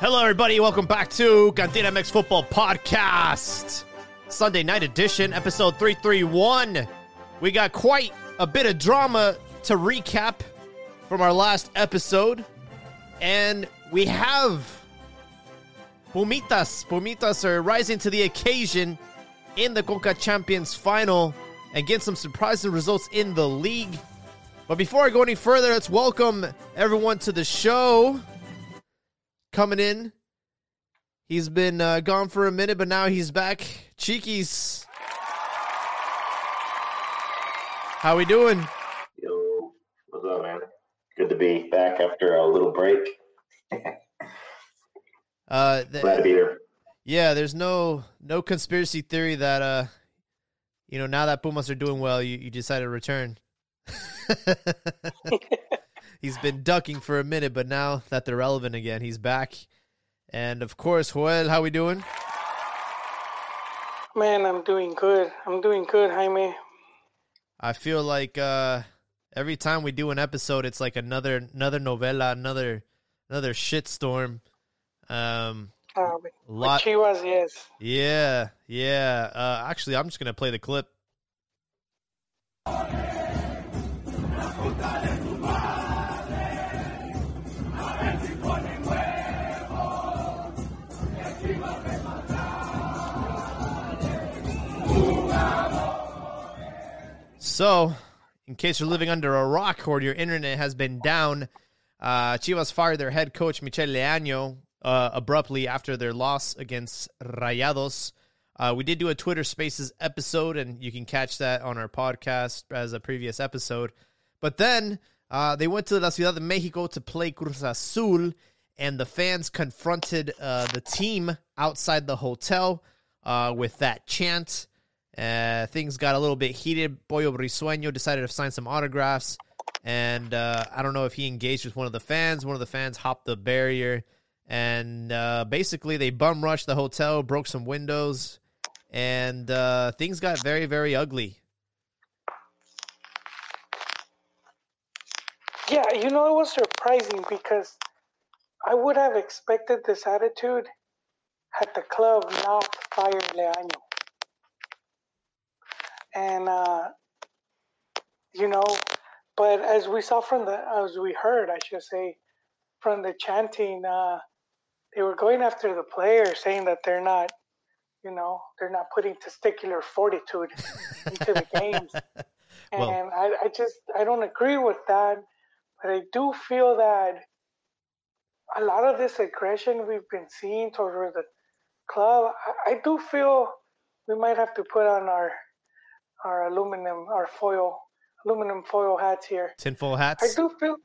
Hello, everybody. Welcome back to Cantina Mix Football Podcast, Sunday night edition, episode 331. We got quite a bit of drama to recap from our last episode, and we have Pumitas. Pumitas are rising to the occasion in the Conca Champions final and get some surprising results in the league. But before I go any further, let's welcome everyone to the show coming in. He's been uh, gone for a minute, but now he's back. Cheekies. How we doing? Yo, what's up, man? Good to be back after a little break. Uh, th- Glad to be here. yeah, there's no no conspiracy theory that uh, you know, now that Pumas are doing well, you, you decided to return. he's been ducking for a minute, but now that they're relevant again, he's back. And of course, Joel, how we doing? Man, I'm doing good. I'm doing good, Jaime. I feel like uh, every time we do an episode, it's like another another novela, another another shitstorm. Um, Uh, with, a with lot. Chivas, yes. Yeah, yeah. Uh, actually, I'm just gonna play the clip. So, in case you're living under a rock or your internet has been down, uh, Chivas fired their head coach Michel Leaño uh, abruptly after their loss against Rayados. Uh, we did do a Twitter Spaces episode, and you can catch that on our podcast as a previous episode. But then uh, they went to La Ciudad de Mexico to play Cruz Azul, and the fans confronted uh, the team outside the hotel uh, with that chant. Uh, things got a little bit heated. Pollo Briseño decided to sign some autographs, and uh, I don't know if he engaged with one of the fans. One of the fans hopped the barrier, and uh, basically they bum rushed the hotel, broke some windows, and uh, things got very, very ugly. Yeah, you know, it was surprising because I would have expected this attitude had the club not fired Leaño. And, uh, you know, but as we saw from the, as we heard, I should say, from the chanting, uh, they were going after the players, saying that they're not, you know, they're not putting testicular fortitude into the games. Well- and I, I just I don't agree with that, but I do feel that a lot of this aggression we've been seeing toward the club, I, I do feel we might have to put on our our aluminum, our foil, aluminum foil hats here. Tinfoil hats. I hats. do feel,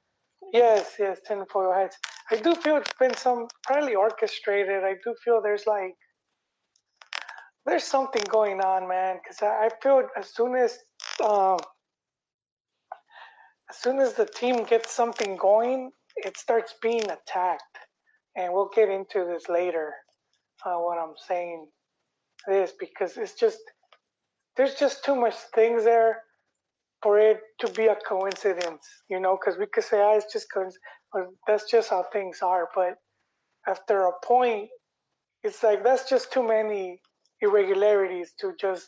yes, yes, tinfoil hats. I do feel it's been some probably orchestrated. I do feel there's like there's something going on, man. Because I, I feel as soon as um, as soon as the team gets something going, it starts being attacked, and we'll get into this later. Uh, what I'm saying is because it's just there's just too much things there for it to be a coincidence, you know, because we could say, ah, it's just coincidence, that's just how things are. But after a point, it's like that's just too many irregularities to just,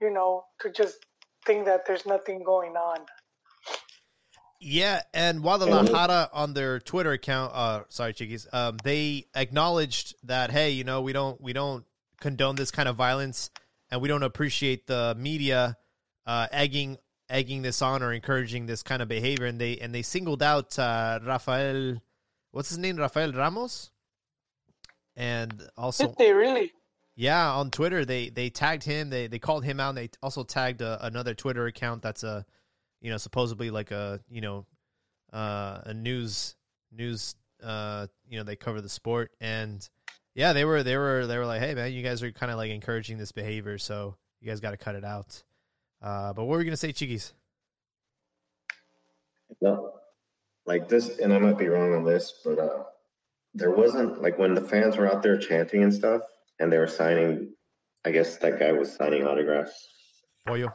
you know, to just think that there's nothing going on. Yeah, and Guadalajara on their Twitter account, uh, sorry, Chiquis, um, they acknowledged that hey, you know, we don't we don't condone this kind of violence, and we don't appreciate the media uh, egging egging this on or encouraging this kind of behavior, and they and they singled out uh, Rafael, what's his name, Rafael Ramos, and also Did they really? yeah, on Twitter they they tagged him. They they called him out. and They also tagged a, another Twitter account that's a, you know, supposedly like a you know, uh, a news news. Uh, you know, they cover the sport, and yeah, they were they were they were like, hey man, you guys are kind of like encouraging this behavior, so you guys got to cut it out. Uh, but what were we gonna say, Chiquis? No, like this, and I might be wrong on this, but uh, there wasn't like when the fans were out there chanting and stuff, and they were signing. I guess that guy was signing autographs. Pollo.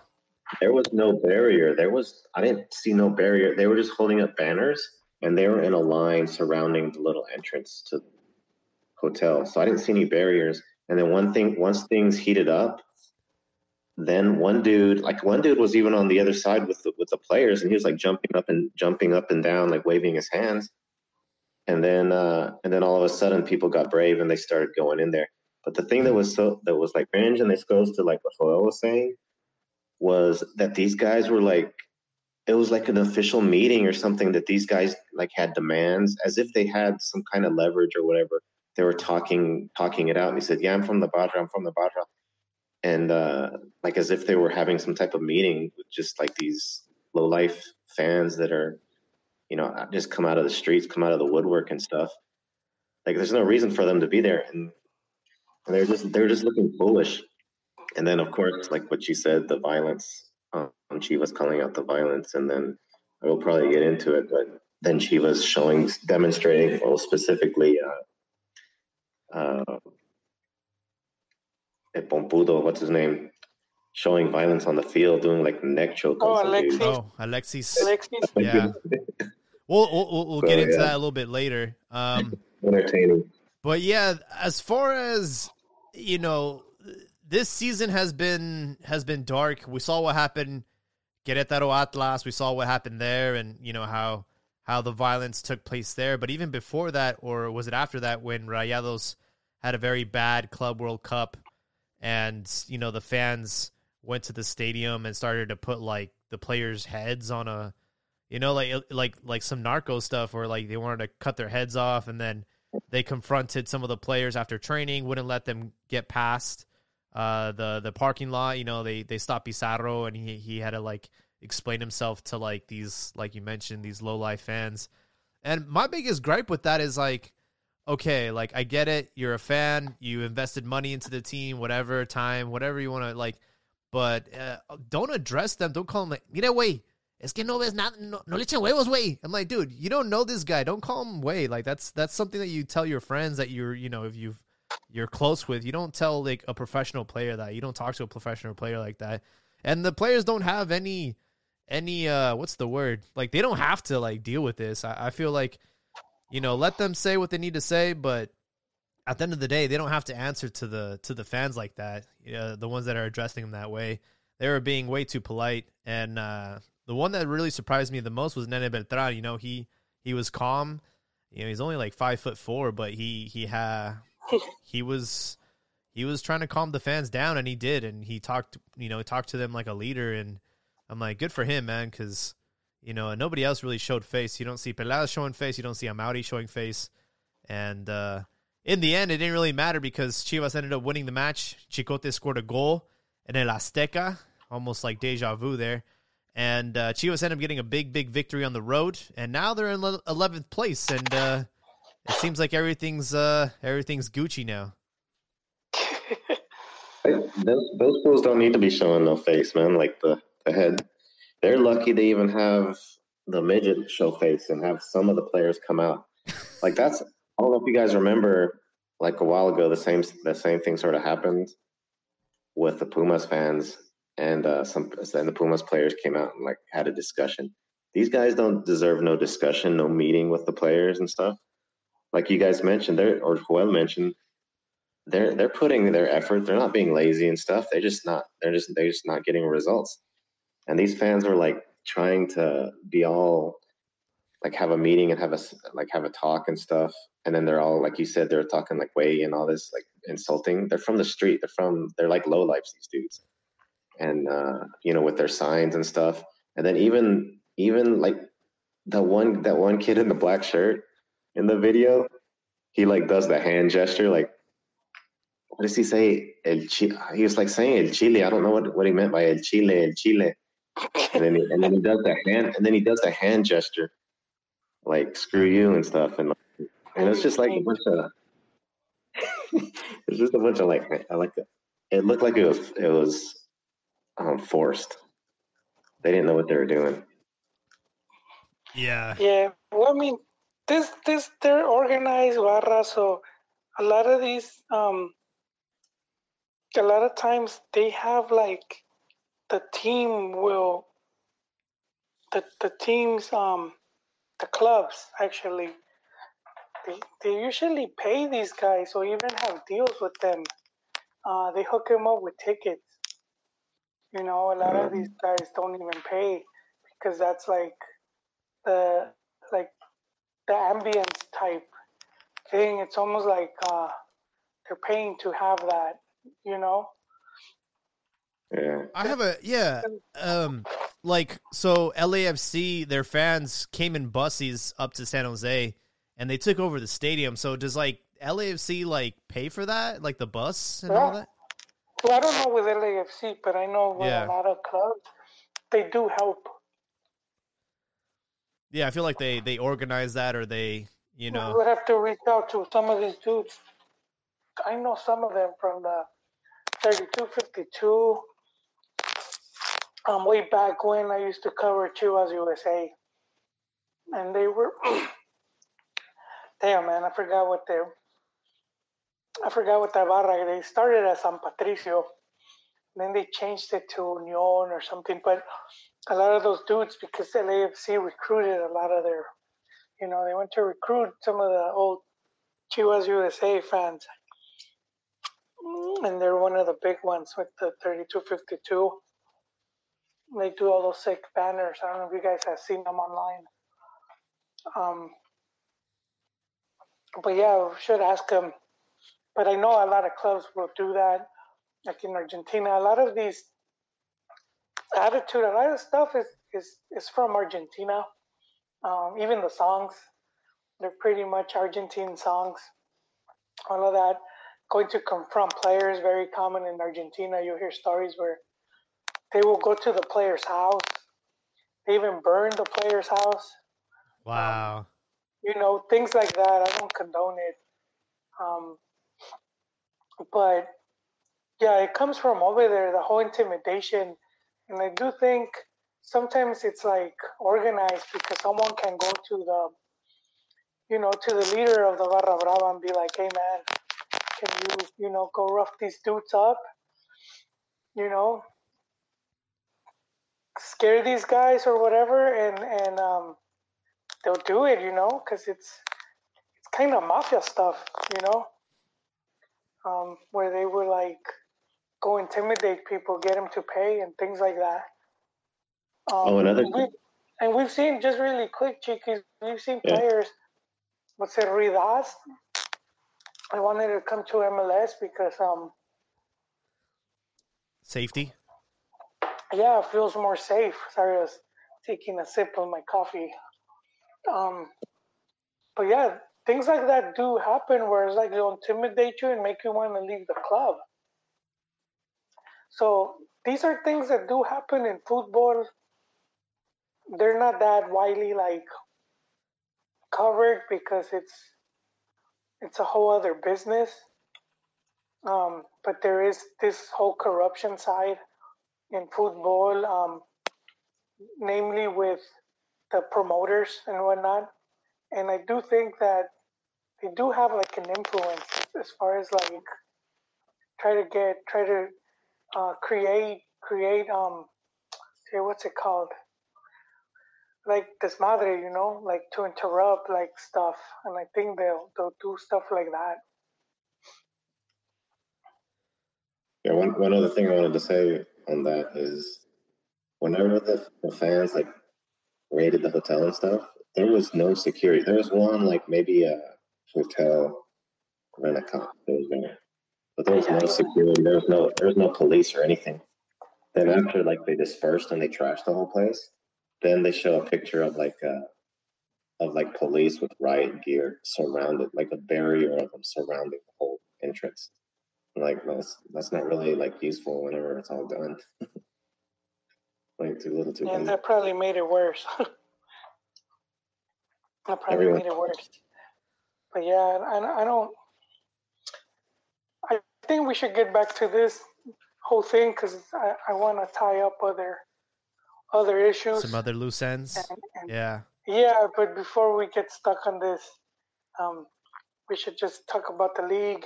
there was no barrier. There was I didn't see no barrier. They were just holding up banners and they were in a line surrounding the little entrance to the hotel. So I didn't see any barriers. And then one thing once things heated up, then one dude, like one dude was even on the other side with the with the players and he was like jumping up and jumping up and down, like waving his hands. And then uh and then all of a sudden people got brave and they started going in there. But the thing that was so that was like cringe and this goes to like what Joel was saying was that these guys were like it was like an official meeting or something that these guys like had demands as if they had some kind of leverage or whatever they were talking talking it out and he said yeah i'm from the barra i'm from the barra and uh like as if they were having some type of meeting with just like these low life fans that are you know just come out of the streets come out of the woodwork and stuff. Like there's no reason for them to be there and, they're just they're just looking foolish. And then of course like what you said the violence um chivas calling out the violence and then I will probably get into it but then she was showing demonstrating well specifically uh uh Pompudo, what's his name showing violence on the field doing like neck choke Oh, on some dude. Alexis. Oh, Alexis. Alexis, Yeah. We'll we'll, we'll, we'll get into yeah. that a little bit later. Um, entertaining but yeah, as far as you know, this season has been has been dark. We saw what happened Querétaro Atlas. We saw what happened there, and you know how how the violence took place there. But even before that, or was it after that, when Rayados had a very bad Club World Cup, and you know the fans went to the stadium and started to put like the players' heads on a, you know, like like like some narco stuff, where like they wanted to cut their heads off, and then they confronted some of the players after training, wouldn't let them get past uh, the the parking lot. You know, they they stopped Pizarro, and he he had to like explain himself to like these like you mentioned these low life fans. And my biggest gripe with that is like, okay, like I get it, you're a fan, you invested money into the team, whatever time, whatever you want to like, but uh, don't address them. Don't call them like, mira, way. Es que no ves nada, no, no le echen huevos, way. I'm like, dude, you don't know this guy. Don't call him way. Like that's that's something that you tell your friends that you're, you know, if you've you're close with. You don't tell like a professional player that. You don't talk to a professional player like that. And the players don't have any any uh what's the word? Like they don't have to like deal with this. I, I feel like you know, let them say what they need to say, but at the end of the day, they don't have to answer to the to the fans like that. Uh, the ones that are addressing them that way, they were being way too polite. And uh, the one that really surprised me the most was Nene Beltran. You know, he he was calm. You know, he's only like five foot four, but he he had he was he was trying to calm the fans down, and he did. And he talked, you know, talked to them like a leader. And I'm like, good for him, man, because you know and nobody else really showed face. You don't see Pelada showing face. You don't see Amaury showing face. And uh, in the end, it didn't really matter because Chivas ended up winning the match. Chicote scored a goal in El Azteca, almost like deja vu there. And uh, Chivas ended up getting a big, big victory on the road, and now they're in eleventh place, and uh, it seems like everything's uh, everything's Gucci now. those, those fools don't need to be showing no face man like the, the head they're lucky they even have the midget show face and have some of the players come out. Like that's i don't know if you guys remember like a while ago the same the same thing sort of happened with the pumas fans and uh some then the pumas players came out and like had a discussion. These guys don't deserve no discussion no meeting with the players and stuff. Like you guys mentioned there or Joel mentioned they're they're putting their effort. They're not being lazy and stuff. They're just not they're just they're just not getting results and these fans are like trying to be all like have a meeting and have a like have a talk and stuff and then they're all like you said they're talking like way and all this like insulting they're from the street they're from they're like low lives these dudes and uh you know with their signs and stuff and then even even like the one that one kid in the black shirt in the video he like does the hand gesture like what does he say? El. He was like saying El Chile. I don't know what, what he meant by El Chile, El Chile. And then he, and then he does the hand and then he does the hand gesture, like screw you and stuff. And and it's just like a bunch of it's just a bunch of like I like it. It looked like it was it was um, forced. They didn't know what they were doing. Yeah, Yeah, well, I mean, this this they're organized barra, so a lot of these um a lot of times they have like the team will the the teams um the clubs actually they, they usually pay these guys or even have deals with them. Uh, they hook them up with tickets. You know, a lot of these guys don't even pay because that's like the like the ambience type thing. It's almost like uh, they're paying to have that. You know. Yeah. I have a yeah. Um, like so, LAFC their fans came in buses up to San Jose, and they took over the stadium. So does like LAFC like pay for that, like the bus and all that? Well, I don't know with LAFC, but I know with Yeah. a lot of clubs, they do help. Yeah, I feel like they they organize that, or they you We know would have to reach out to some of these dudes. I know some of them from the 3252. Um, way back when I used to cover Chivas USA, and they were damn man, I forgot what their I forgot what that barra. They started as San Patricio, then they changed it to Union or something. But a lot of those dudes, because LAFC recruited a lot of their you know, they went to recruit some of the old Chivas USA fans. Mm, And they're one of the big ones with the 3252. They do all those sick banners. I don't know if you guys have seen them online. Um, but yeah, we should ask them. But I know a lot of clubs will do that. Like in Argentina, a lot of these attitude, a lot of stuff is, is, is from Argentina. Um, even the songs, they're pretty much Argentine songs. All of that. Going to confront players, very common in Argentina. You hear stories where they will go to the player's house. They even burn the player's house. wow. You know, things like that. I don't condone it. Um, but yeah, it comes from over there, the whole intimidation. And I do think sometimes it's like organized because someone can go to the, you know, to the leader of the Barra Brava and be like, hey man, can you, you know, go rough these dudes up? You know, scare these guys or whatever, and and um, they'll do it, you know, because it's it's kind of mafia stuff, you know, um, where they would like go intimidate people, get them to pay, and things like that. Um, Oh, another and we, and we've seen just really quick, Chiquis. We've seen Yeah. players. What's it, Ridas? I wanted to come to MLS because um, Safety. Yeah, it feels more safe. Sorry, I was taking a sip of my coffee. Um, but yeah, things like that do happen where it's like they'll intimidate you and make you want to leave the club. So these are things that do happen in football. They're not that widely like covered because it's it's a whole other business. Um, but there is this whole corruption side in football, um, namely with the promoters and whatnot. And I do think that they do have like an influence as far as like try to get try to uh, create create um say what's it called like desmadre, you know, like to interrupt like stuff. And I think they'll they'll do stuff like that. Yeah, one, one other thing I wanted to say on that is whenever the, the fans like raided the hotel and stuff, there was no security. There was one like maybe a hotel rent a cop that was there. But there was no security, there was no there was no police or anything. Then after like they dispersed and they trashed the whole place, then they show a picture of like uh of like police with riot gear surrounded, like a barrier of them surrounding the whole entrance like that's that's not really like useful whenever it's all done. like too little too And late. that probably made it worse. that probably Everyone- made it worse. But yeah, I, I don't. I think we should get back to this whole thing because I, I want to tie up other other issues. Some other loose ends. and, and Yeah. Yeah, but before we get stuck on this, um, we should just talk about the league,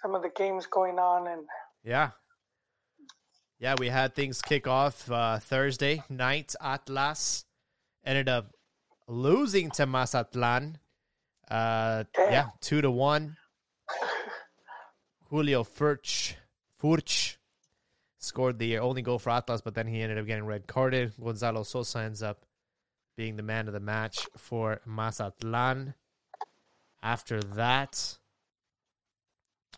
some of the games going on, and Yeah. Yeah, we had things kick off uh, Thursday night. Atlas ended up losing to Mazatlan. Uh, yeah, two to one. Julio Furch, Furch scored the only goal for Atlas, but then he ended up getting red carded. Gonzalo Sosa ends up being the man of the match for Mazatlan. After that,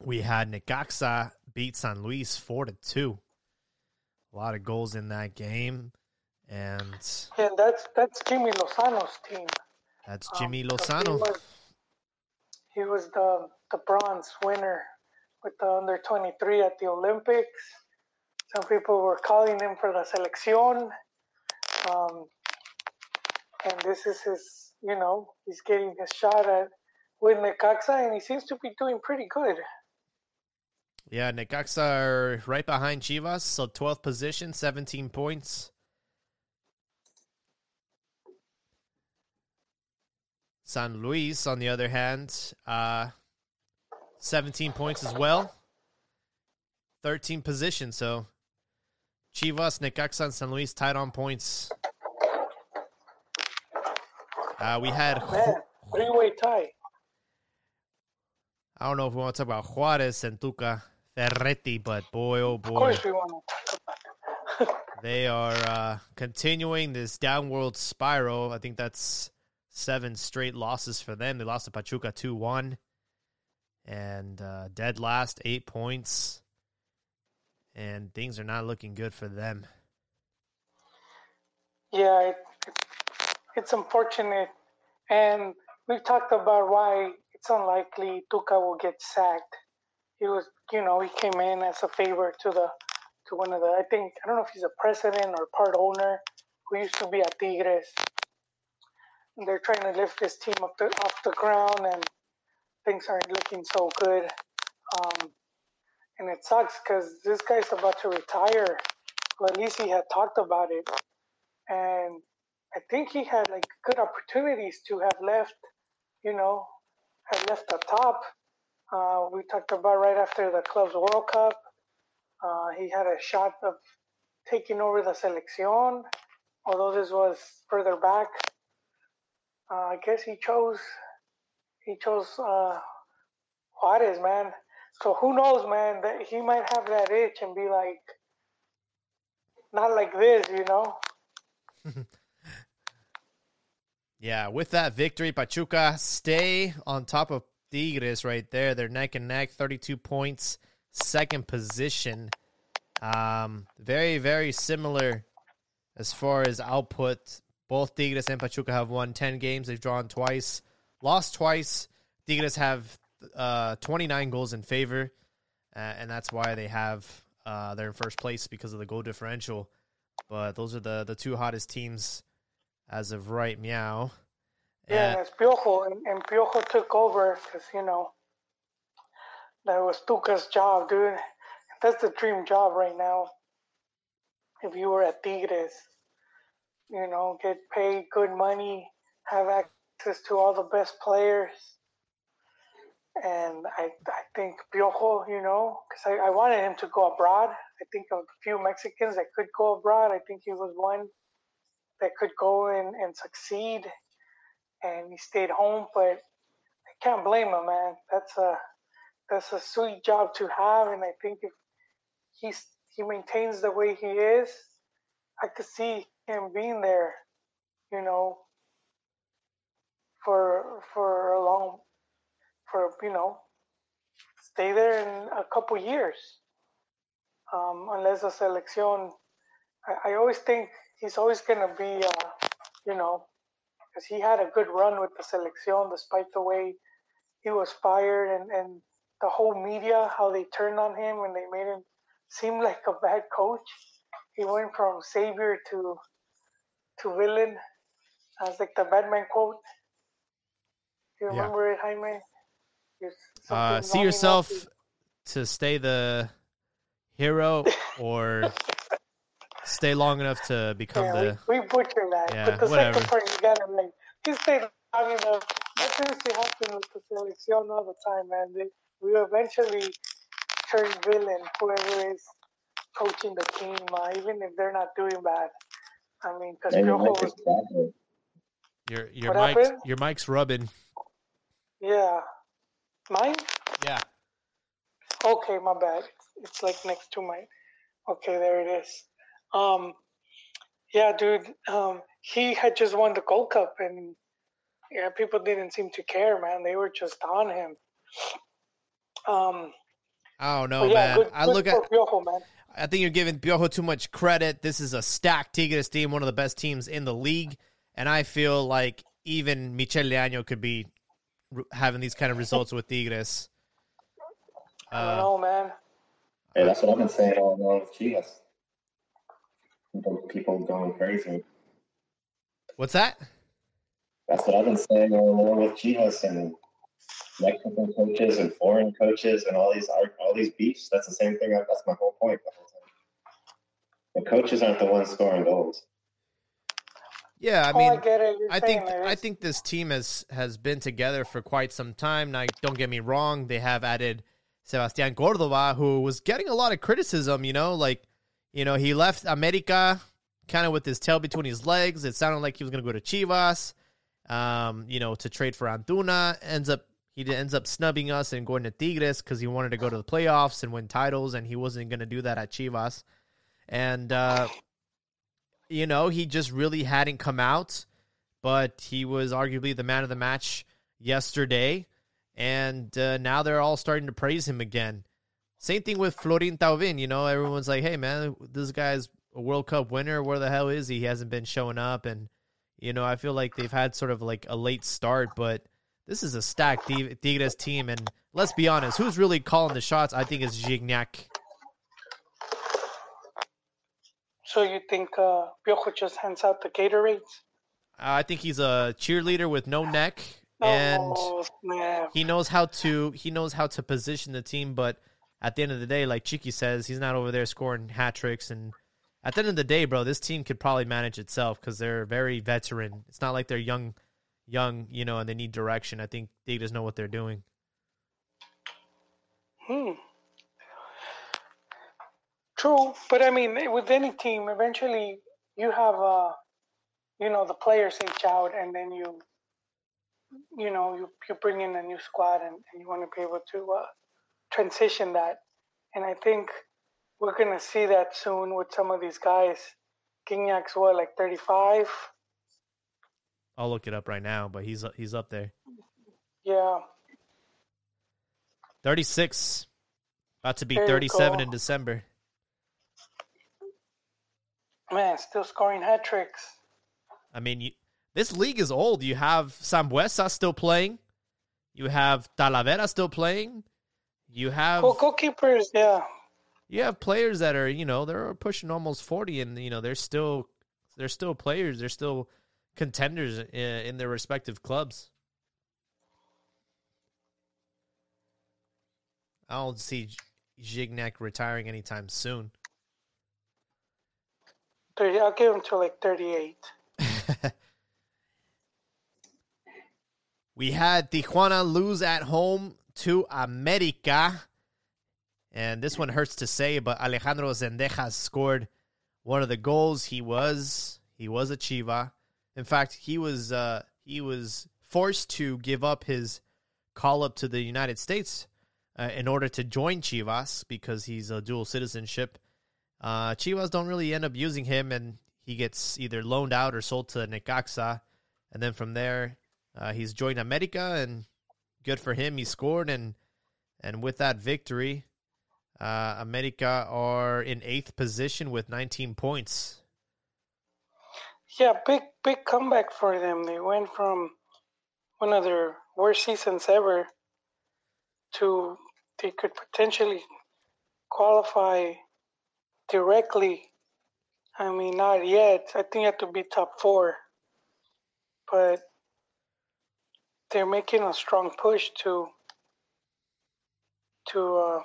we had Necaxa beat San Luis four to two. A lot of goals in that game, and Yeah, that's that's Jimmy Lozano's team. that's Um, Jimmy so Lozano. He was, he was the the bronze winner with the under twenty three at the Olympics. Some people were calling him for the selección. Um, and this is his, you know, he's getting his shot at with Necaxa, and he seems to be doing pretty good. Yeah, Necaxa are right behind Chivas, so 12th position, 17 points. San Luis, on the other hand, uh, 17 points as well. 13 position, so Chivas, Necaxa, and San Luis tied on points. Uh, we had Man, three way tie. I don't know if we want to talk about Juarez and Tuca Ferretti, but boy, oh Of boy, course, we want to talk about it. they are uh, continuing this downward spiral. I think that's seven straight losses for them. They lost to Pachuca 2 1 and uh, dead last, eight points. And things are not looking good for them. Yeah, it, it's unfortunate, and we've talked about why it's unlikely Tuca will get sacked. He was, you know, he came in as a favor to the to one of the. I think I don't know if he's a president or part owner who used to be at Tigres. And they're trying to lift this team up the, off the ground, and things aren't looking so good. Um, and it sucks because this guy's about to retire. Well, at least he had talked about it and I think he had like good opportunities to have left, you know, have left the top. Uh, we talked about right after the club's World Cup. Uh, he had a shot of taking over the selección, although this was further back. Uh, I guess he chose he chose uh, Juarez, man. So who knows, man? That he might have that itch and be like, not like this, you know. Yeah, with that victory, Pachuca stay on top of Tigres right there. They're neck and neck, 32 points, second position. Um, very, very similar as far as output. Both Tigres and Pachuca have won 10 games. They've drawn twice, lost twice. Tigres have uh, 29 goals in favor, uh, and that's why they have uh, they're in first place because of the goal differential. But those are the the two hottest teams as of right meow. Yeah, Uh, and it's Piojo, and, and Piojo took over because you know that was Tuca's job, dude. That's the dream job right now. If you were at Tigres, you know, get paid good money, have access to all the best players, and I I think Piojo, you know, because I, I wanted him to go abroad. I think of a few Mexicans that could go abroad. I think he was one that could go and, and succeed and he stayed home but I can't blame him man. That's a that's a sweet job to have and I think if he's he maintains the way he is I could see him being there you know for for a long for you know stay there in a couple years. Um, unless the selección I, I always think he's always going to be uh, you know because he had a good run with the selección despite the way he was fired and, and the whole media how they turned on him and they made him seem like a bad coach. He went from savior to to villain as like the batman quote. You Yeah. remember it jaime? Uh, see yourself to stay the hero or stay long enough to become Yeah, the we, we butchered that. Yeah, but the whatever. second part, you gotta like, he stayed long enough. That seriously happened with the selección all the time, man. They, we eventually turn villain, whoever is coaching the team, uh, even if they're not doing bad. I mean, because And your Piojo mic was. Your your What mic your mic's rubbing. yeah, mine. Yeah. Okay, my bad. It's like next to mine. Okay, there it is. Um, yeah, dude. Um, he had just won the Gold Cup, and yeah, people didn't seem to care, man. They were just on him. Um, I don't know, yeah, man. good, I good look at Piojo, man. I think you're giving Piojo too much credit. This is a stacked Tigres team, one of the best teams in the league, and I feel like even Michel Leaño could be r- having these kind of results with Tigres. I don't Uh, know, man. Hey, that's what I've been saying all along with Chivas. People, people going crazy. what's that? That's what I've been saying all along with Chivas and Mexican coaches and foreign coaches and all these ar- all these beefs. That's the same thing. That's my whole point. The, whole time. the coaches aren't the ones scoring goals. Yeah, I oh, mean, I get it. I think saying. I think this team has has been together for quite some time. Now, don't get me wrong; they have added Sebastian Cordova, who was getting a lot of criticism. You know, like you know he left America kind of with his tail between his legs. It sounded like he was going to go to Chivas, um, you know, to trade for Antuna. Ends up he ends up snubbing us and going to Tigres because he wanted to go to the playoffs and win titles, and he wasn't going to do that at Chivas. And uh, you know, he just really hadn't come out, but he was arguably the man of the match yesterday, and uh, now they're all starting to praise him again. Same thing with Florian Thauvin. You know, everyone's like, "Hey, man, this guy's a World Cup winner. Where the hell is he? He hasn't been showing up." And you know, I feel like they've had sort of like a late start, but this is a stacked Tig- Tigres team. And let's be honest, who's really calling the shots? I think it's Gignac. So you think uh, Piojo just hands out the Gatorades? I think he's a cheerleader with no neck, and oh, he knows how to he knows how to position the team. But at the end of the day, like Chiki says, he's not over there scoring hat tricks. And at the end of the day, bro, this team could probably manage itself because they're very veteran. It's not like they're young, young, you know, and they need direction. I think they just know what they're doing. Hmm. True, but I mean, with any team, eventually you have, uh, you know, the players age out, and then you, you know, you you bring in a new squad, and, and you want to be able to uh, transition that. And I think we're gonna see that soon with some of these guys. Gignac's what, like thirty-five? I'll look it up right now, but he's he's up there. Yeah. Thirty six, about to be There thirty seven in December. Man, still scoring hat tricks. I mean, you, this league is old. You have Sambueza still playing. You have Talavera still playing. You have goalkeepers, yeah. you have players that are you know they're pushing almost forty, and you know they're still they're still players. They're still contenders in, in their respective clubs. I don't see Gignac retiring anytime soon. 30, I'll give him to like 38. we had Tijuana lose at home to America. And this one hurts to say, but Alejandro Zendejas scored one of the goals. He was he was a Chiva. In fact, he was uh, he was forced to give up his call up to the United States uh, in order to join Chivas because he's a dual citizenship. Uh, Chivas don't really end up using him, and he gets either loaned out or sold to Necaxa, and then from there, uh, he's joined America, and good for him. He scored, and and with that victory, uh, America are in eighth position with 19 points. Yeah, big, big comeback for them. They went from one of their worst seasons ever to they could potentially qualify directly. I mean, not yet. I think you have to be top four. But they're making a strong push to to uh,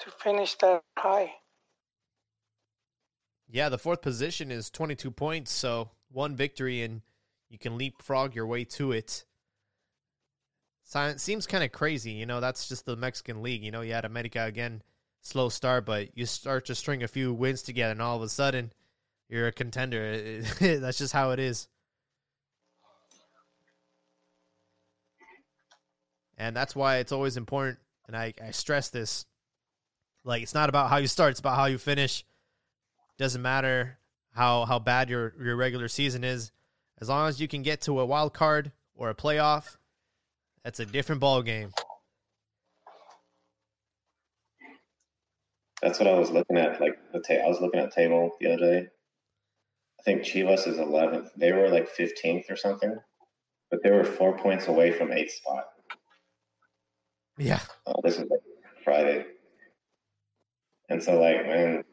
to finish that high. Yeah, the fourth position is 22 points, so one victory and you can leapfrog your way to it. So it seems kind of crazy, you know. That's just the Mexican league, you know. You had America again slow start, but you start to string a few wins together, and all of a sudden, you're a contender. That's just how it is. And that's why it's always important, and I, I stress this. Like it's not about how you start, it's about how you finish. Doesn't matter how how bad your, your regular season is. As long as you can get to a wild card or a playoff, that's a different ball game. That's what I was looking at. Like the ta- I was looking at table the other day. I think Chivas is 11th. They were like 15th or something, but they were four points away from eighth spot. Yeah. Oh, this is like Friday, and so like man,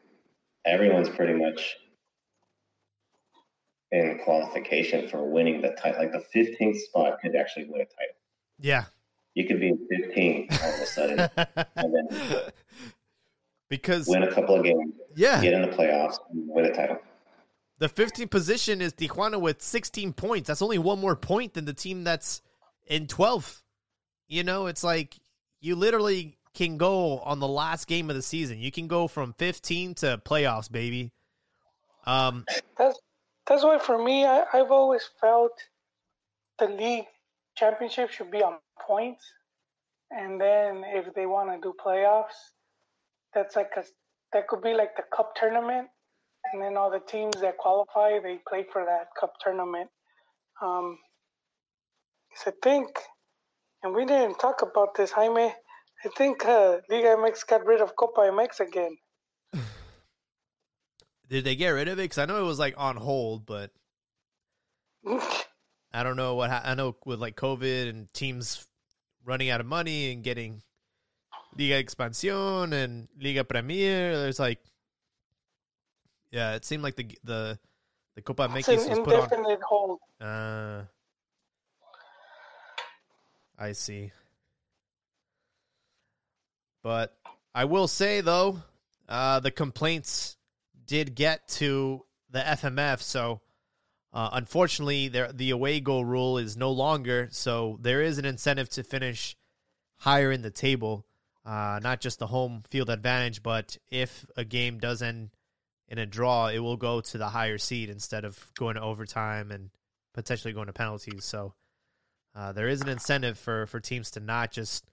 everyone's pretty much in qualification for winning the title. Like the 15th spot could actually win a title. Yeah. You could be 15 all of a sudden and then because win a couple of games, yeah, get in the playoffs, and win a title. the 15th position is Tijuana with 16 points. That's only one more point than the team that's in 12th. You know, it's like you literally can go on the last game of the season. You can go from 15 to playoffs, baby. Um, That's that's why for me, I, I've always felt the league championship should be on points, and then if they want to do playoffs, that's like a that could be like the cup tournament, and then all the teams that qualify they play for that cup tournament. Um, I think, and we didn't talk about this, Jaime. I think uh, Liga MX got rid of Copa MX again. did they get rid of it? Because I know it was like on hold, but I don't know what ha- I know with like COVID and teams running out of money and getting Liga Expansión and Liga Premier. There's like, yeah, it seemed like the the the Copa MX was put on. hold. Uh, I see. But I will say though, uh, the complaints did get to the FMF, so uh, unfortunately, there the away goal rule is no longer. So there is an incentive to finish higher in the table, uh, not just the home field advantage, but if a game does end in a draw, it will go to the higher seed instead of going to overtime and potentially going to penalties. So uh, there is an incentive for, for teams to not just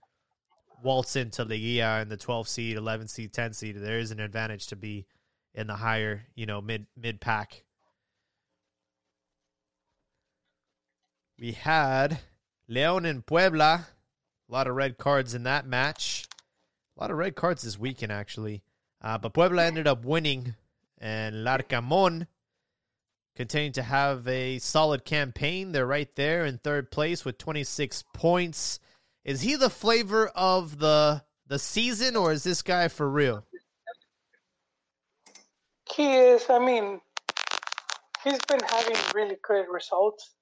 waltz into Liga in the 12 seed, 11 seed, 10 seed. There is an advantage to be in the higher, you know, mid mid pack. We had Leon and Puebla. A lot of red cards in that match. A lot of red cards this weekend, actually. Uh, but Puebla ended up winning, and Larcamon continuing to have a solid campaign. They're right there in third place with 26 points. Is he the flavor of the the season, or is this guy for real? He is. I mean, he's been having really good results,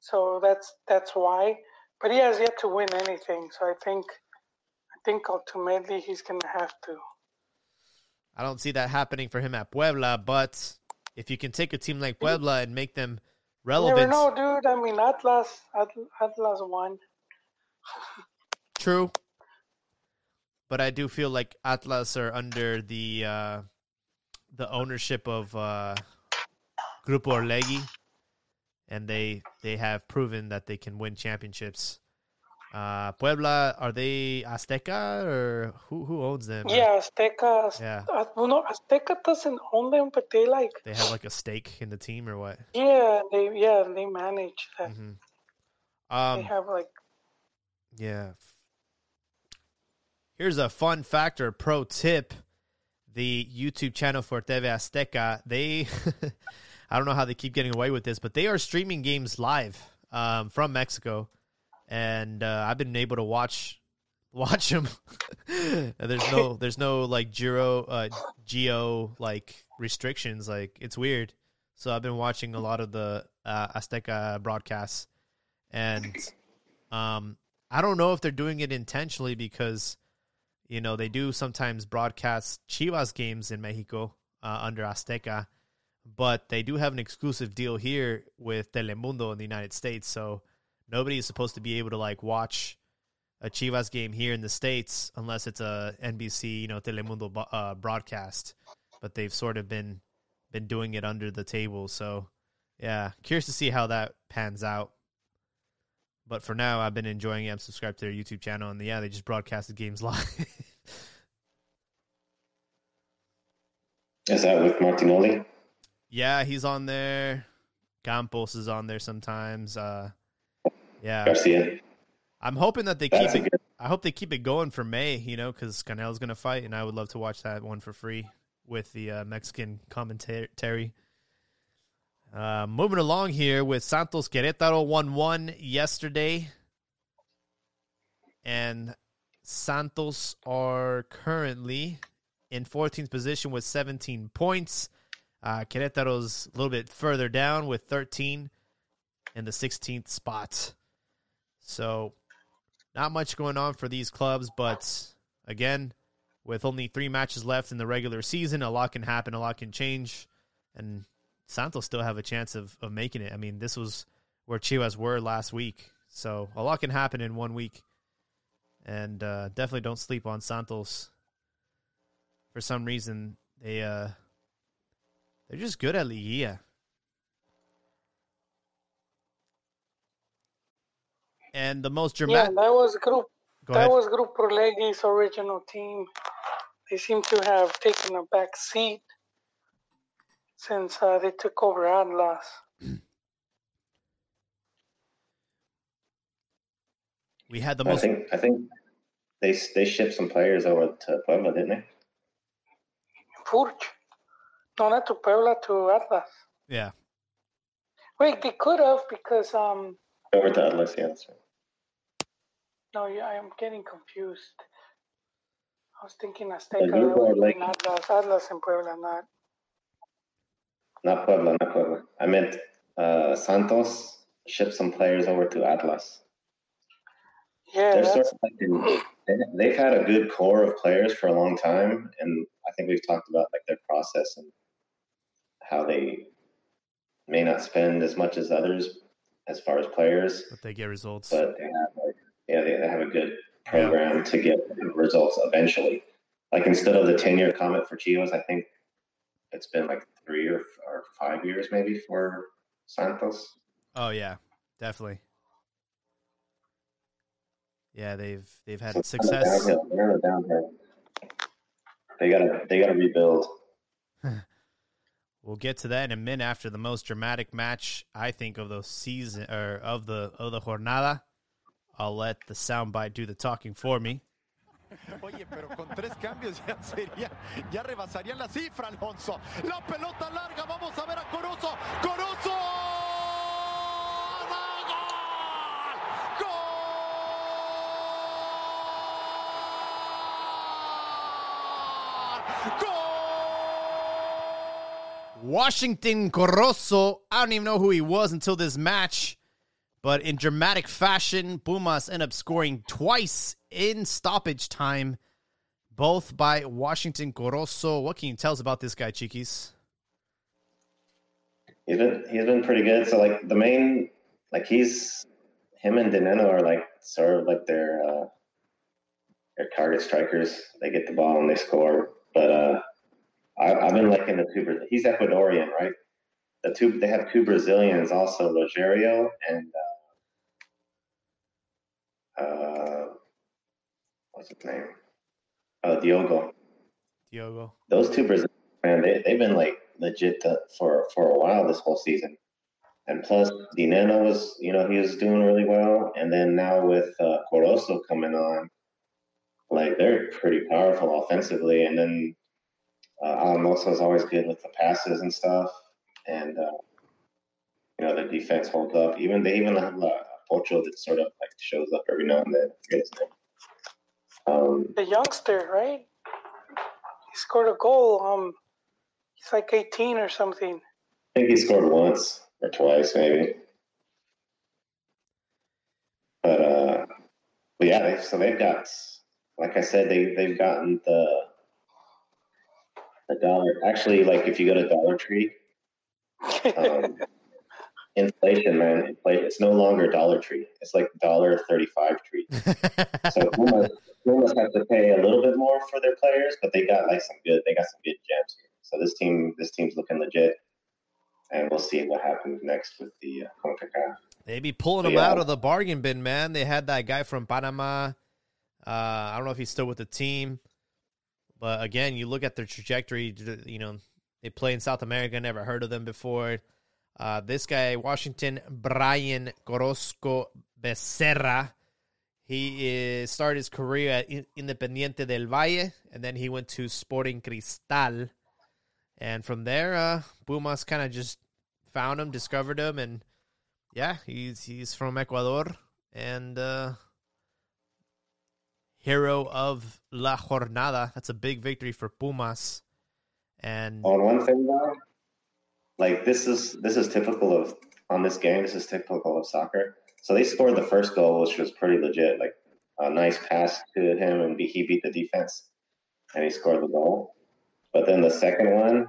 so that's that's why. But he has yet to win anything. So I think, I think ultimately he's gonna have to. I don't see that happening for him at Puebla, but if you can take a team like Puebla and make them You never relevant, know, dude. I mean, Atlas, Atlas won. true. But I do feel like Atlas are under the uh, the ownership of uh, Grupo Orlegi, and they they have proven that they can win championships. Uh, Puebla are they Azteca or who who owns them? Yeah, Azteca. Yeah. Uh, well, no, Azteca doesn't own them, but they like. They have like a stake in the team or what? Yeah, they yeah they manage that. hmm they Um, have like Yeah. Here's a fun factor pro tip. The YouTube channel for TV Azteca, they, I don't know how they keep getting away with this, but they are streaming games live um, from Mexico. And uh, I've been able to watch watch them. there's no there's no like geo uh, geo like restrictions. Like it's weird. So I've been watching a lot of the uh, Azteca broadcasts, and um, I don't know if they're doing it intentionally because, you know, they do sometimes broadcast Chivas games in Mexico uh, under Azteca, but they do have an exclusive deal here with Telemundo in the United States. So nobody is supposed to be able to like watch a Chivas game here in the states unless it's a NBC, you know, Telemundo uh, broadcast. But they've sort of been been doing it under the table. So, yeah, curious to see how that pans out. But for now, I've been enjoying it. I'm subscribed to their YouTube channel, and yeah, they just broadcasted games live. Is that with Martinoli? Yeah, he's on there. Campos is on there sometimes. Uh, yeah, Garcia. I'm hoping that they keep it. Good. I hope they keep it going for May. You know, because Canelo's going to fight, and I would love to watch that one for free with the uh, Mexican commentary. Uh, moving along here with Santos Querétaro 1 1 yesterday. And Santos are currently in 14th position with 17 points. Uh, Querétaro's a little bit further down with 13 in the 16th spot. So, not much going on for these clubs, but again, with only three matches left in the regular season, a lot can happen, a lot can change, and Santos still have a chance of, of making it. I mean, this was where Chivas were last week, so a lot can happen in one week, and uh, definitely don't sleep on Santos. For some reason, they uh, they're just good at Liguilla. And the most dramatic. Yeah, that was group. Go that ahead. was Grupo Orlegi's original team. They seem to have taken a back seat since uh, they took over Atlas. We had the most. I think I think they they shipped some players over to Puebla, didn't they? Furch. No, not to Puebla, to Atlas. Yeah. Wait, they could have because um. Over to Atlas, yeah. No, yeah, I'm getting confused. I was thinking Azteca, like, Atlas, Atlas and Puebla, not. Not Puebla, not Puebla. I meant uh, Santos shipped some players over to Atlas. Yeah, They're sort of like in, they've had a good core of players for a long time, and I think we've talked about like their process and how they may not spend as much as others as far as players, but they get results. But they have like yeah, they, they have a good program to get results eventually. Like instead of the ten year comment for Chivas, I think it's been like three or, or five years maybe for Santos. Oh yeah, definitely. Yeah, they've they've had so success. Downhill, downhill. They gotta they gotta rebuild. We'll get to that in a minute after the most dramatic match I think of the season or of the of the jornada. I'll let the soundbite do the talking for me. Oye, pero con tres cambios ya sería, ya rebasarían la cifra, Alonso. La pelota larga, vamos a ver a Corozo. ¡Corozo! Washington Corozo. I don't even know who he was until this match. But in dramatic fashion, Pumas end up scoring twice in stoppage time, both by Washington Corozo. What can you tell us about this guy, Chiquis? He's been he's been pretty good. So like the main like he's him and Dinenno are like sort of like their uh their target strikers. They get the ball and they score. But uh I, have been liking the two. He's Ecuadorian, right? The two they have two Brazilians also, Rogerio and uh, uh, what's his name? Uh, Diogo. Diogo. Those two Brazilians, man, they they've been like legit to, for for a while this whole season. And plus, Dinenno was, you know, he was doing really well. And then now with uh, Corozo coming on, like they're pretty powerful offensively. And then uh, Alan Mozo is always good with the passes and stuff, and uh, you know the defense holds up. Even they even have uh, Pocho that sort of like shows up every now and then. Um, the youngster, right? He scored a goal. Um, he's like 18 or something. I think he scored once or twice, maybe. But uh, but yeah, they, so they've got, like I said, they they've gotten the a dollar. Actually, like if you go to Dollar Tree, um, inflation, man. Inflation. It's no longer Dollar Tree. It's like dollar thirty-five tree. so Pumas, Pumas have to pay a little bit more for their players, but they got like some good. They got some good gems here. So this team, this team's looking legit, and we'll see what happens next with the uh, Concacaf. They be pulling So, them yeah. out of the bargain bin, man. They had that guy from Panama. Uh, I don't know if he's still with the team, but again, you look at their trajectory. You know, they play in South America. Never heard of them before. Uh, this guy, Washington Brian Corozo Becerra, he is, started his career at Independiente del Valle, and then he went to Sporting Cristal. And from there, uh, Pumas kind of just found him, discovered him, and yeah, he's he's from Ecuador and uh, hero of La Jornada. That's a big victory for Pumas. And oh, On one thing though, like this is this is typical of on this game. This is typical of soccer. So they scored the first goal, which was pretty legit. Like a nice pass to him, and he beat the defense, and he scored the goal. But then the second one,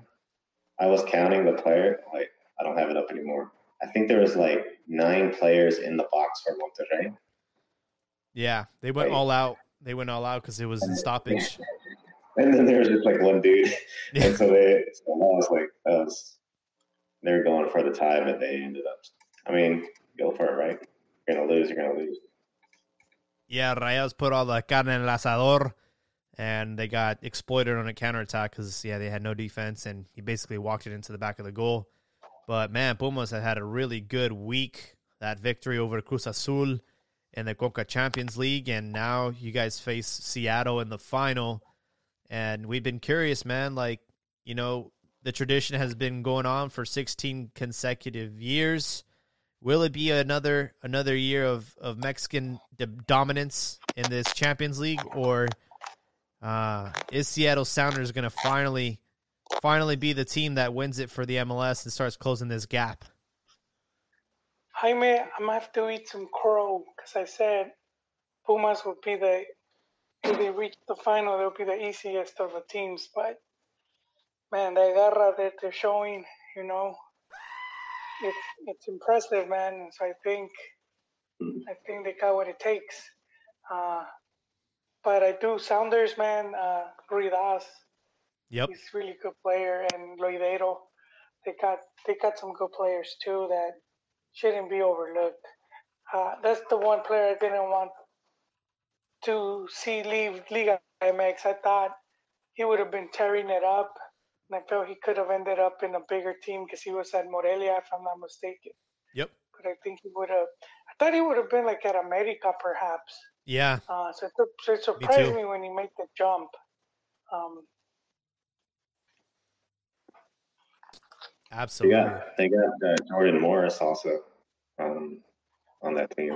I was counting the player. Like I don't have it up anymore. I think there was like nine players in the box for Monterrey. yeah, they went Right. all out. They went all out because it was in stoppage. And then there was just like one dude. and so they, so I was like, that was, they were going for the tie, but they ended up, I mean, go for it, right? You're to lose, you're to lose. Yeah, Rayados put all the carne en el asador, and they got exploited on a counterattack because, yeah, they had no defense, and he basically walked it into the back of the goal. But, man, Pumas had had a really good week. That victory over Cruz Azul in the Conca Champions League, and now you guys face Seattle in the final. And we've been curious, man, like, you know, the tradition has been going on for 16 consecutive years. Will it be another another year of of Mexican dominance in this Champions League, or uh, is Seattle Sounders going to finally finally be the team that wins it for the MLS and starts closing this gap? Jaime, I'm gonna have to eat some crow because I said Pumas would be the if they reach the final, they'll be the easiest of the teams. But man, the garra that they're showing, you know, it's it's impressive, man. And so I think I think they got what it takes. Uh, but I do Sounders, man. Uh, Ruidíaz, Yep. he's a really good player, and Lodeiro. They got they got some good players too that shouldn't be overlooked. Uh, that's the one player I didn't want to see leave Liga MX. I thought he would have been tearing it up, and I felt he could have ended up in a bigger team because he was at Morelia, if I'm not mistaken. Yep. But I think he would have. I thought he would have been like at America, perhaps. Yeah. Uh, so, it, so it surprised too. me, when he made the jump. Um, They Absolutely. got, they got uh, Jordan Morris also um, on that team.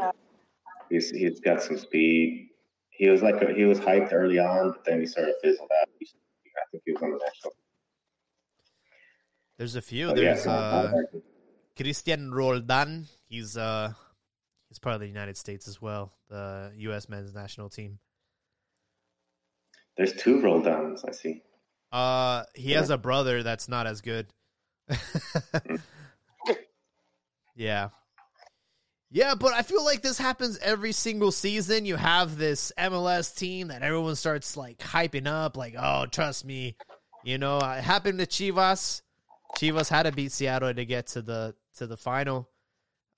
He's, he's got some speed. He was like, he was hyped early on, but then he sort of fizzled out. I think he was on the national. There's a few. But yeah, There's uh, Cristian Roldan. He's uh he's part of the United States as well, the U.S. men's national team. There's two Roldans, I see. Uh, he has a brother that's not as good. yeah. Yeah, but I feel like this happens every single season. You have this MLS team that everyone starts like hyping up, like, oh, trust me. You know, it happened to Chivas. Chivas had to beat Seattle to get to the to the final.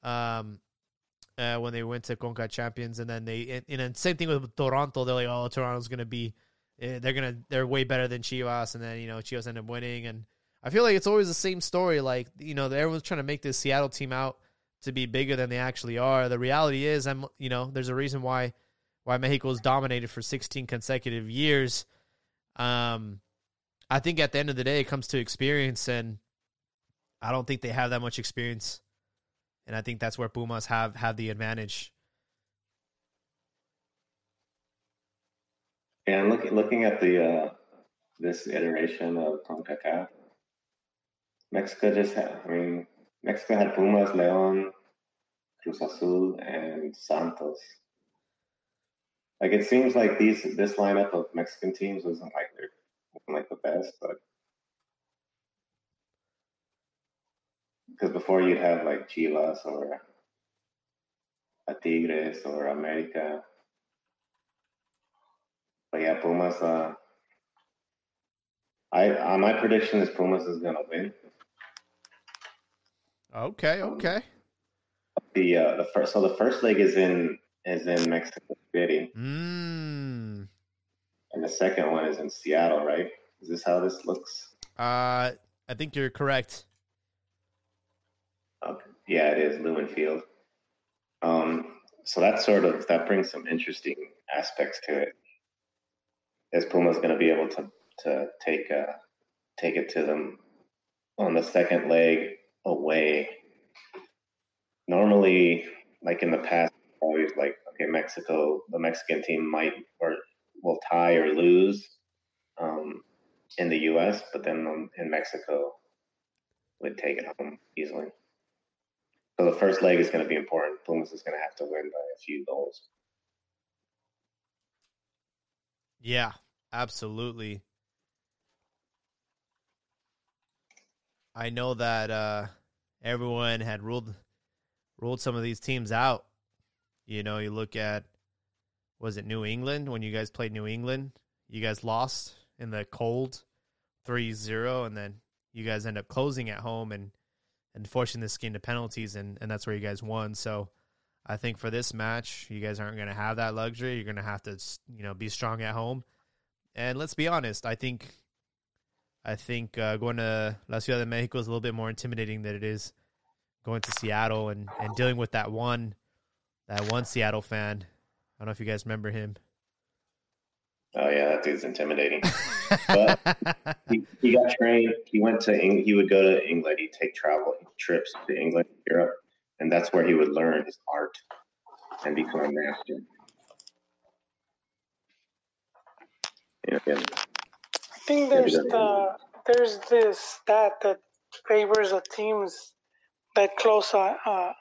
Um uh, when they went to Conca Champions, and then they and, and same thing with Toronto. They're like, oh, Toronto's gonna be, eh, they're gonna, they're way better than Chivas, and then you know Chivas end up winning, and I feel like it's always the same story. Like you know, everyone's trying to make this Seattle team out to be bigger than they actually are. The reality is, I'm, you know, there's a reason why why Mexico's dominated for 16 consecutive years. Um, I think at the end of the day, it comes to experience, and I don't think they have that much experience and I think that's where Pumas have have the advantage. And look, looking at the uh, this iteration of CONCACAF, Mexico just had, I mean, Mexico had Pumas, León, Cruz Azul, and Santos. Like it seems like these this lineup of Mexican teams wasn't like wasn't like the best, but because before you'd have like Chivas or a Tigres or America. But yeah, Pumas. Uh, I uh, my prediction is Pumas is gonna win. Okay, okay. The uh, the first so the first leg is in is in Mexico City, Mm. and the second one is in Seattle. Right? Is this how this looks? Uh, I think you're correct. Okay. Yeah, it is Lumen Field. Um, so that sort of that brings some interesting aspects to it. Is Puma's going to be able to to take uh, take it to them on the second leg away? Normally, like in the past, always like okay, Mexico, the Mexican team might or will tie or lose um, in the U.S., but then in Mexico would take it home easily. So the first leg is going to be important. Pumas is going to have to win by a few goals. Yeah, absolutely. I know that uh, everyone had ruled ruled some of these teams out. You know, you look at was it New England when you guys played New England? You guys lost in the cold 3-0 and then you guys end up closing at home and and forcing this game to penalties and and that's where you guys won. So I think for this match, you guys aren't going to have that luxury. You're going to have to, you know, be strong at home. And let's be honest, I think, I think uh, going to La Ciudad de Mexico is a little bit more intimidating than it is going to Seattle and, and dealing with that one, that one Seattle fan. I don't know if you guys remember him. Oh yeah, that dude's intimidating. but he, he got trained. He went to Eng- he would go to England. He'd take travel trips to England, Europe, and that's where he would learn his art and become a master. Yeah, yeah. I think there's the there's this stat that favors the teams that close uh, uh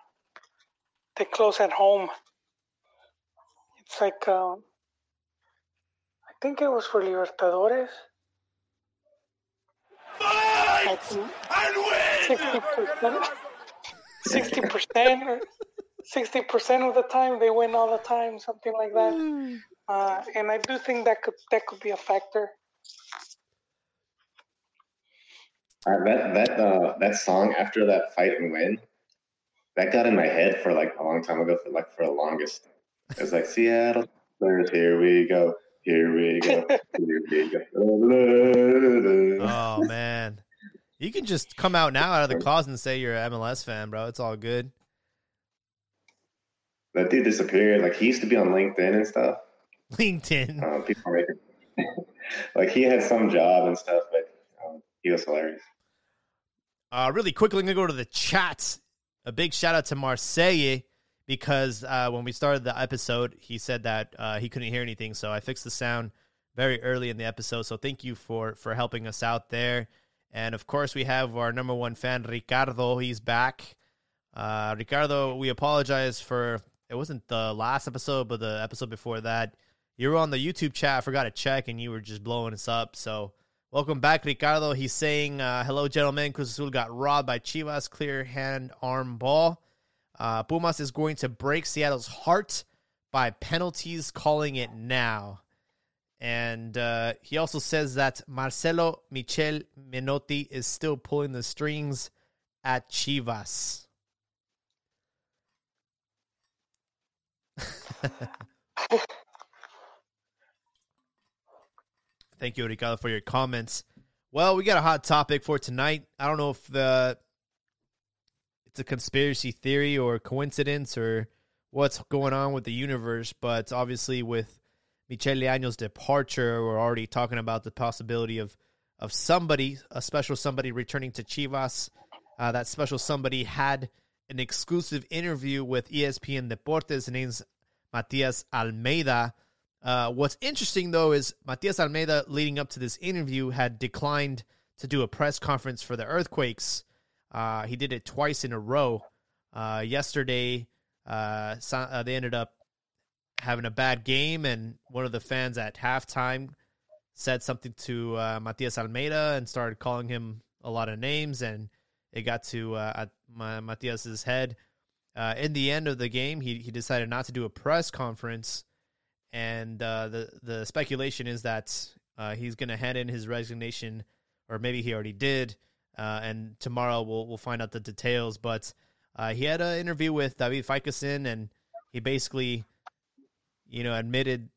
that close at home. It's like um, I think it was for Libertadores. I think sixty percent, sixty percent, sixty percent of the time they win all the time, something like that. Uh, and I do think that could that could be a factor. Uh, that that uh, that song after that fight and win, that got in my head for like a long time ago. For like for the longest, it was like Seattle Spurs. Here we go. Here we go. Here we go. Oh man, you can just come out now out of the closet and say you're an MLS fan, bro. It's all good. That dude disappeared. Like he used to be on LinkedIn and stuff. LinkedIn. Um, people making like he had some job and stuff, but um, he was hilarious. Uh, really quickly, I'm gonna go to the chats. A big shout out to Marseille because uh, when we started the episode, he said that uh, he couldn't hear anything, so I fixed the sound very early in the episode. So thank you for for helping us out there. And of course, we have our number one fan, Ricardo. He's back. Uh, Ricardo, we apologize for it wasn't the last episode, but the episode before that. You were on the YouTube chat. I forgot to check, and you were just blowing us up. So Welcome back, Ricardo. He's saying, uh, hello, gentlemen. Cruz Azul got robbed by Chivas. Clear hand arm ball. Uh, Pumas is going to break Seattle's heart by penalties, calling it now. And uh, he also says that Marcelo Michel Menotti is still pulling the strings at Chivas. Thank you, Ricardo, for your comments. Well, we got a hot topic for tonight. I don't know if the it's a conspiracy theory or coincidence or what's going on with the universe, but obviously with Michel Leaño's departure, we're already talking about the possibility of of somebody, a special somebody returning to Chivas. Uh, that special somebody had an exclusive interview with ESPN Deportes. His name's Matias Almeyda. Uh, what's interesting though is Matias Almeyda, leading up to this interview, had declined to do a press conference for the Earthquakes. Uh, he did it twice in a row. Uh, yesterday, uh, uh, they ended up having a bad game, and one of the fans at halftime said something to uh, Matias Almeyda and started calling him a lot of names, and it got to uh, Matias's head. Uh, in the end of the game, he he decided not to do a press conference, and uh, the the speculation is that uh, he's going to hand in his resignation, or maybe he already did. Uh, and tomorrow we'll we'll find out the details. But uh, he had an interview with David Faitelson, and he basically, you know, admitted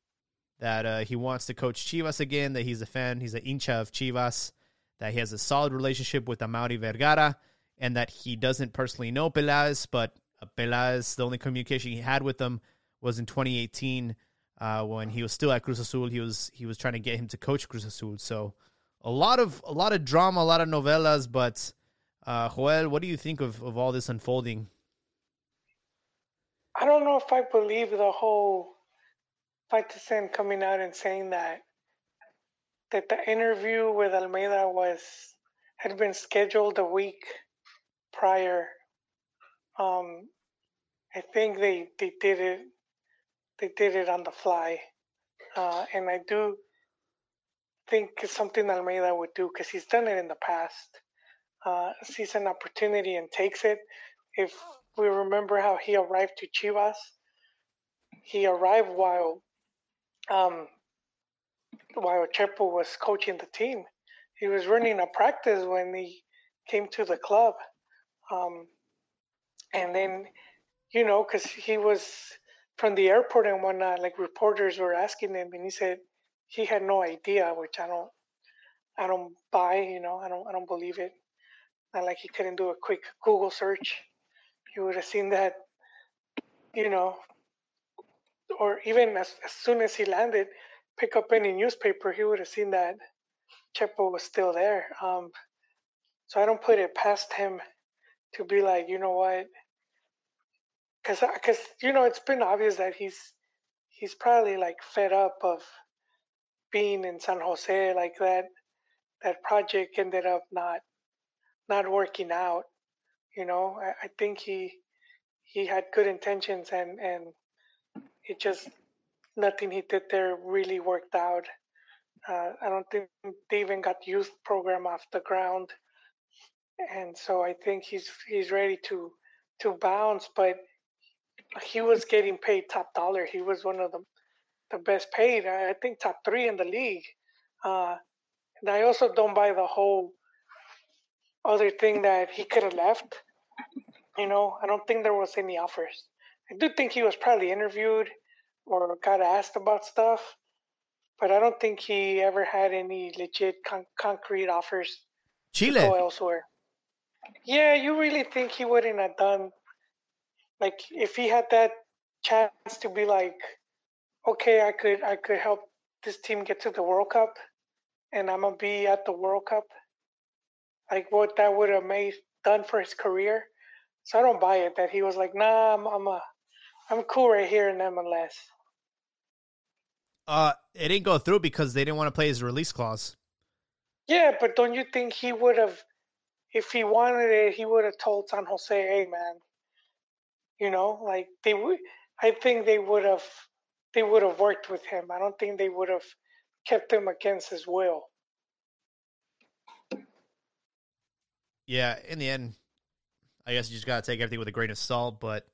that he wants to coach Chivas again. That he's a fan. He's an hincha of Chivas. That he has a solid relationship with Amaury Vergara and that he doesn't personally know Peláez, but Peláez, the only communication he had with them was in 2018 uh, when he was still at Cruz Azul. He was he was trying to get him to coach Cruz Azul. So a lot of a lot of drama, a lot of novelas. But uh, Joel, what do you think of, of all this unfolding? I don't know if I believe the whole Faitelson coming out and saying that that the interview with Almeyda was had been scheduled a week prior. Um, I think they, they did it they did it on the fly, uh, and I do think it's something Almeyda would do because he's done it in the past. Uh, sees an opportunity and takes it. If we remember how he arrived to Chivas, he arrived while um, while Chepo was coaching the team. He was running a practice when he came to the club. Um, and then, you know, because he was from the airport and whatnot, like reporters were asking him, and he said he had no idea, which I don't, I don't buy. You know, I don't, I don't believe it. Not like he couldn't do a quick Google search. You would have seen that, you know, or even as, as soon as he landed, pick up any newspaper, he would have seen that Chepo was still there. Um, so I don't put it past him to be like, you know what? Because, because you know, it's been obvious that he's he's probably like fed up of being in San Jose like that. That project ended up not not working out. You know, I, I think he he had good intentions and and it just nothing he did there really worked out. Uh, I don't think they even got youth program off the ground and so I think he's he's ready to to bounce. But he was getting paid top dollar. He was one of the the best paid. I think top three in the league. Uh, and I also don't buy the whole other thing that he could have left. You know, I don't think there was any offers. I do think he was probably interviewed or got asked about stuff, but I don't think he ever had any legit con- concrete offers Chile. to go elsewhere. Yeah, you really think he wouldn't have done like if he had that chance to be like, okay, I could I could help this team get to the World Cup, and I'm gonna be at the World Cup. Like what that would have made done for his career. So I don't buy it that he was like, nah, I'm I'm a, I'm cool right here in MLS. Uh, it didn't go through because they didn't want to play his release clause. Yeah, but don't you think he would have if he wanted it, he would have told San Jose, "Hey, man, you know, like they would." I think they would have they would have worked with him. I don't think they would have kept him against his will. Yeah, in the end, I guess you just gotta take everything with a grain of salt. But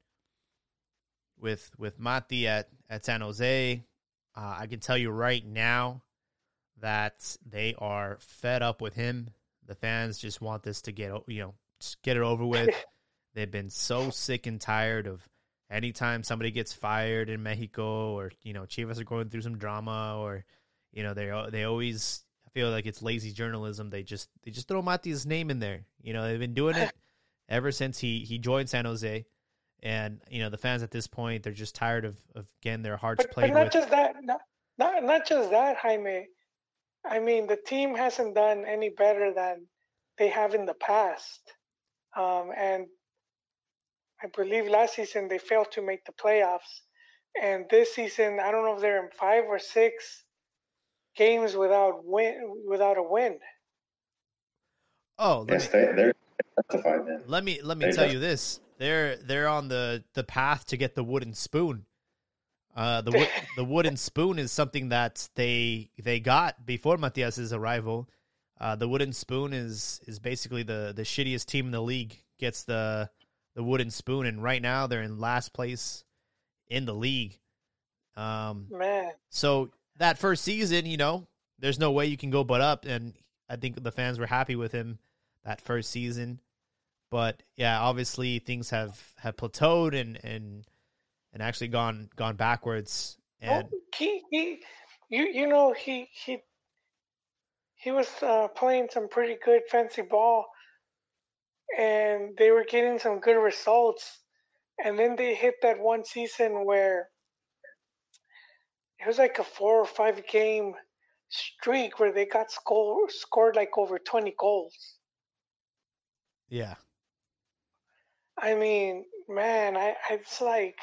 with with Mati at at San Jose, uh, I can tell you right now that they are fed up with him. The fans just want this to get you know just get it over with. They've been so sick and tired of anytime somebody gets fired in Mexico or you know Chivas are going through some drama or you know they they always feel like it's lazy journalism. They just they just throw Mati's name in there. You know they've been doing it ever since he he joined San Jose, and you know the fans at this point they're just tired of of getting their hearts but, played but not with. just that, not, not not just that, Jaime. I mean, the team hasn't done any better than they have in the past. Um, and I believe last season they failed to make the playoffs. And this season, I don't know if they're in five or six games without win without a win. Oh, let Yes, me, they, they're justified, man. let me let me They're tell def- you this: they're they're on the the path to get the wooden spoon. Uh, the wo- the wooden spoon is something that they they got before Matias's arrival. Uh, the wooden spoon is is basically the the shittiest team in the league gets the the wooden spoon, and right now they're in last place in the league. Um, Man, so that first season, you know, there's no way you can go but up, and I think the fans were happy with him that first season. But yeah, obviously things have have plateaued and and and actually gone gone backwards. And oh, he, he, you, you know, he, he, he was uh, playing some pretty good fancy ball, and they were getting some good results. And then they hit that one season where it was like a four or five game streak where they got score, scored like over 20 goals. yeah, I mean, man, I, I it's like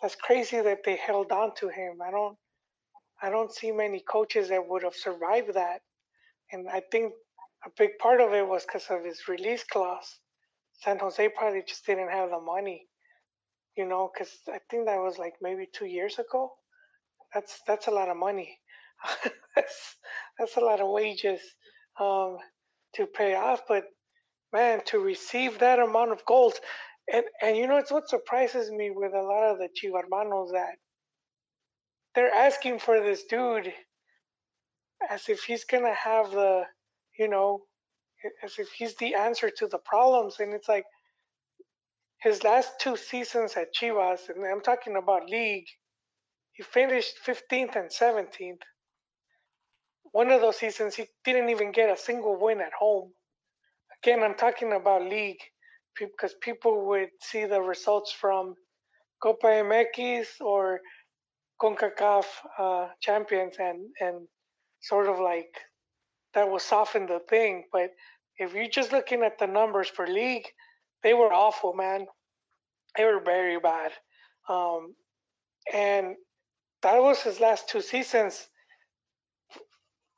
that's crazy that they held on to him. I don't I don't see many coaches that would have survived that. And I think a big part of it was because of his release clause. San Jose probably just didn't have the money, you know, because I think that was like maybe two years ago. That's that's a lot of money. that's that's a lot of wages um, to pay off. But man, to receive that amount of gold, and and you know, it's what surprises me with a lot of the Chivarmanos that they're asking for this dude as if he's gonna have the, you know, as if he's the answer to the problems, and it's like his last two seasons at Chivas, and I'm talking about league, he finished 15th and 17th. One of those seasons, he didn't even get a single win at home. Again, I'm talking about league because people would see the results from Copa MX or CONCACAF uh, champions and, and sort of like that will soften the thing. But if you're just looking at the numbers for league, they were awful, man. They were very bad. Um, and that was his last two seasons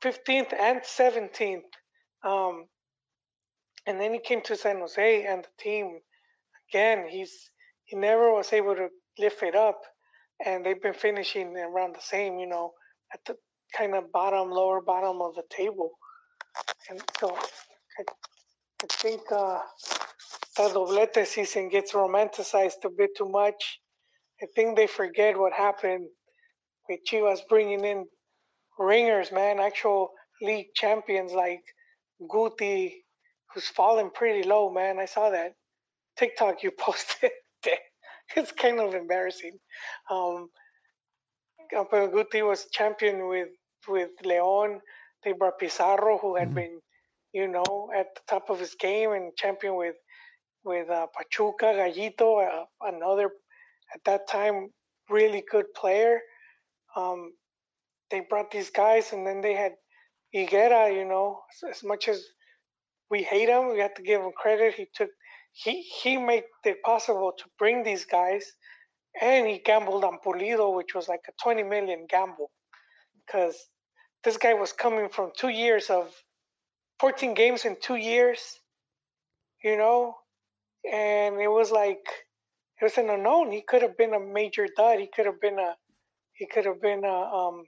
15th and 17th. Um, and then he came to San Jose and the team again. He's he never was able to lift it up, and they've been finishing around the same, you know, at the kind of bottom, lower bottom of the table. And so I, I think uh, the doblete season gets romanticized a bit too much. I think they forget what happened with Chivas bringing in ringers, man, actual league champions like Guti, who's fallen pretty low, man. I saw that TikTok you posted. it's kind of embarrassing. Um, Guti was champion with with Leon. They brought Pizarro, who had Mhm. been, you know, at the top of his game and champion with with uh, Pachuca, Gallito, uh, another at that time really good player. Um, they brought these guys, and then they had Higuera. You know, as, as much as we hate him, we have to give him credit. He took he he made it possible to bring these guys, and he gambled on Pulido, which was like a twenty million gamble, because this guy was coming from two years of fourteen games in two years, you know, and it was like it was an unknown. He could have been a major dud. He could have been a he could have been a um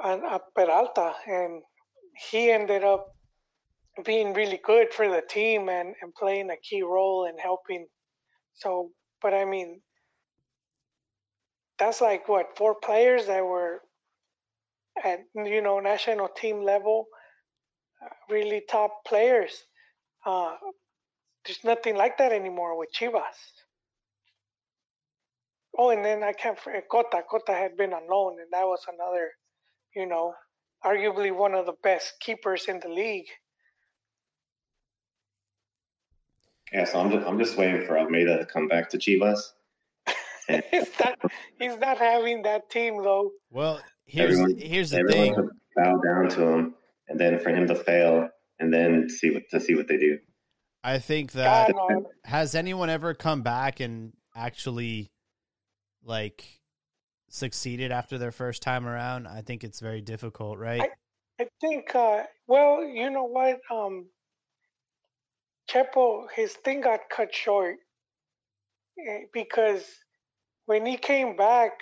a, a Peralta, and he ended up being really good for the team and, and playing a key role in helping. So, but I mean, that's like what four players that were at you know national team level, uh, really top players. Uh, there's nothing like that anymore with Chivas. Oh, and then I can't forget Cota. Cota had been on loan, and that was another, you know, arguably one of the best keepers in the league. Yeah, so I'm just, I'm just waiting for Almeyda to come back to Chivas. he's not he's not having that team though. Well, here's Everyone- here's the Everyone thing. to bow down to him, and then for him to fail, and then see what to see what they do. I think that God, has anyone ever come back and actually like succeeded after their first time around? I think it's very difficult, right? I think uh well, you know what? Um Chepo his thing got cut short eh, because when he came back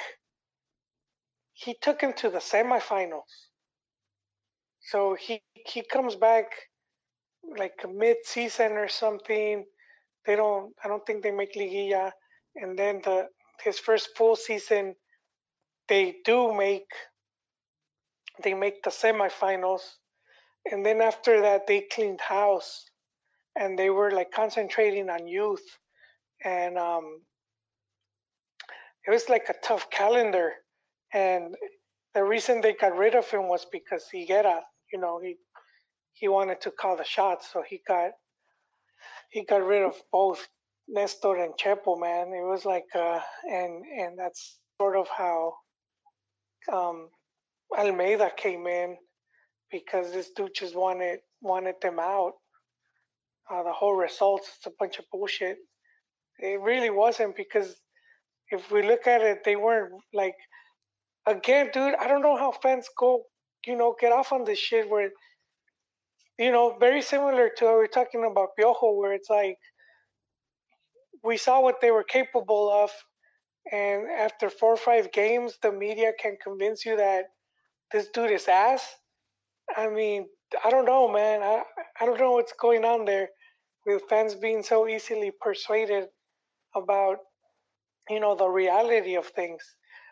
he took him to the semifinals. So he he comes back like mid season or something. They don't. I don't think they make liguilla, and then the his first full season, they do make. They make the semifinals, and then after that they cleaned house, and they were like concentrating on youth, and um, it was like a tough calendar, and the reason they got rid of him was because Higuera, you know, he he wanted to call the shots, so he got he got rid of both Nestor and Chepo, man. It was like, uh, and and that's sort of how um, Almeyda came in because this dude just wanted wanted them out. Uh, the whole results, it's a bunch of bullshit. It really wasn't because if we look at it, they weren't like again, dude. I don't know how fans go, you know, get off on this shit where you know, very similar to what we are talking about Piojo, where it's like we saw what they were capable of, and after four or five games, the media can convince you that this dude is ass. I mean, I don't know, man. I I don't know what's going on there with fans being so easily persuaded about you know the reality of things.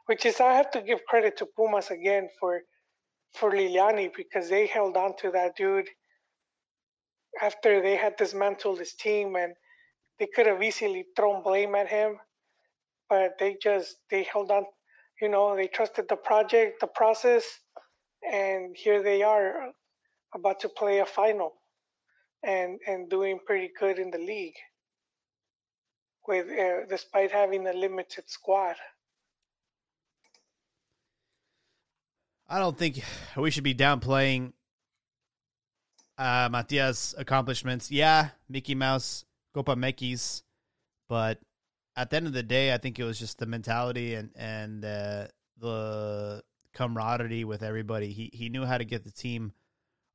Which is I have to give credit to Pumas again for for Lillini because they held on to that dude after they had dismantled his team and they could have easily thrown blame at him but they just they held on you know they trusted the project the process and here they are about to play a final and and doing pretty good in the league with uh, despite having a limited squad I don't think we should be downplaying uh, Matias' accomplishments. Yeah, Mickey Mouse, Copa Mekis, but at the end of the day, I think it was just the mentality and and uh, the camaraderie with everybody. He he knew how to get the team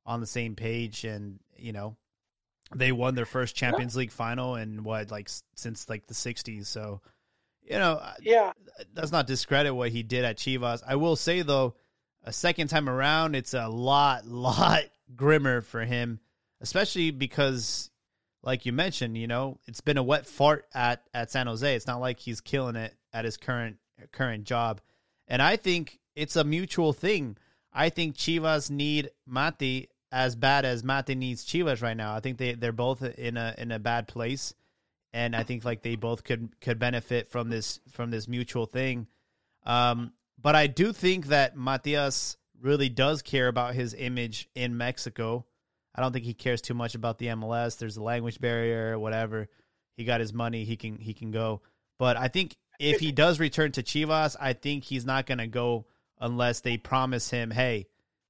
on the same page, and you know they won their first Champions League final in what like since like the '60s. So you know, yeah, does not discredit what he did at Chivas. I will say though, a second time around, it's a lot, lot grimmer for him, especially because, like you mentioned, you know, it's been a wet fart at at San Jose. It's not like he's killing it at his current current job, and I think it's a mutual thing. I think Chivas need Mati as bad as Mati needs Chivas right now. I think they they're both in a in a bad place, and I think like they both could could benefit from this from this mutual thing. Um, but I do think that Matias really does care about his image in Mexico. I don't think he cares too much about the MLS. There's a language barrier, whatever. He got his money, he can he can go. But I think if he does return to Chivas, I think he's not going to go unless they promise him, "Hey,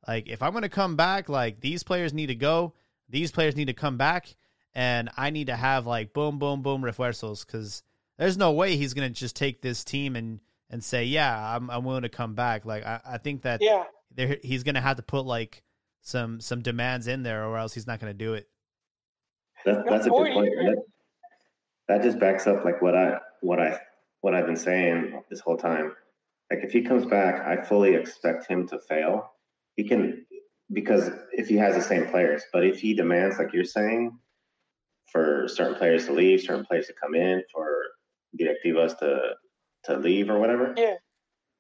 like if I'm going to come back, like these players need to go, these players need to come back, and I need to have like boom boom boom refuerzos cuz there's no way he's going to just take this team and and say, "Yeah, I'm I'm willing to come back." Like I, I think that yeah there he's gonna have to put like some some demands in there, or else he's not gonna do it. That, that's a good point. That, that just backs up like what I what I what I've been saying this whole time. Like if he comes back, I fully expect him to fail. He can because if he has the same players, but if he demands, like you're saying, for certain players to leave, certain players to come in, for directivas to to leave or whatever, yeah,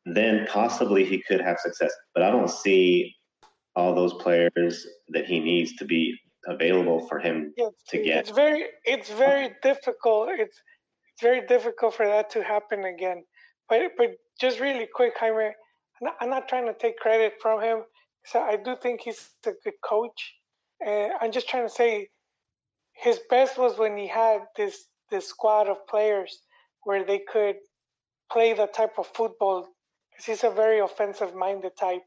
then possibly he could have success. But I don't see all those players that he needs to be available for him it's, to get. It's very it's very difficult. It's it's very difficult for that to happen again. But but just really quick, Jaime, I'm not, I'm not trying to take credit from him. So I do think he's a good coach, and I'm just trying to say his best was when he had this this squad of players where they could play the type of football because he's a very offensive minded type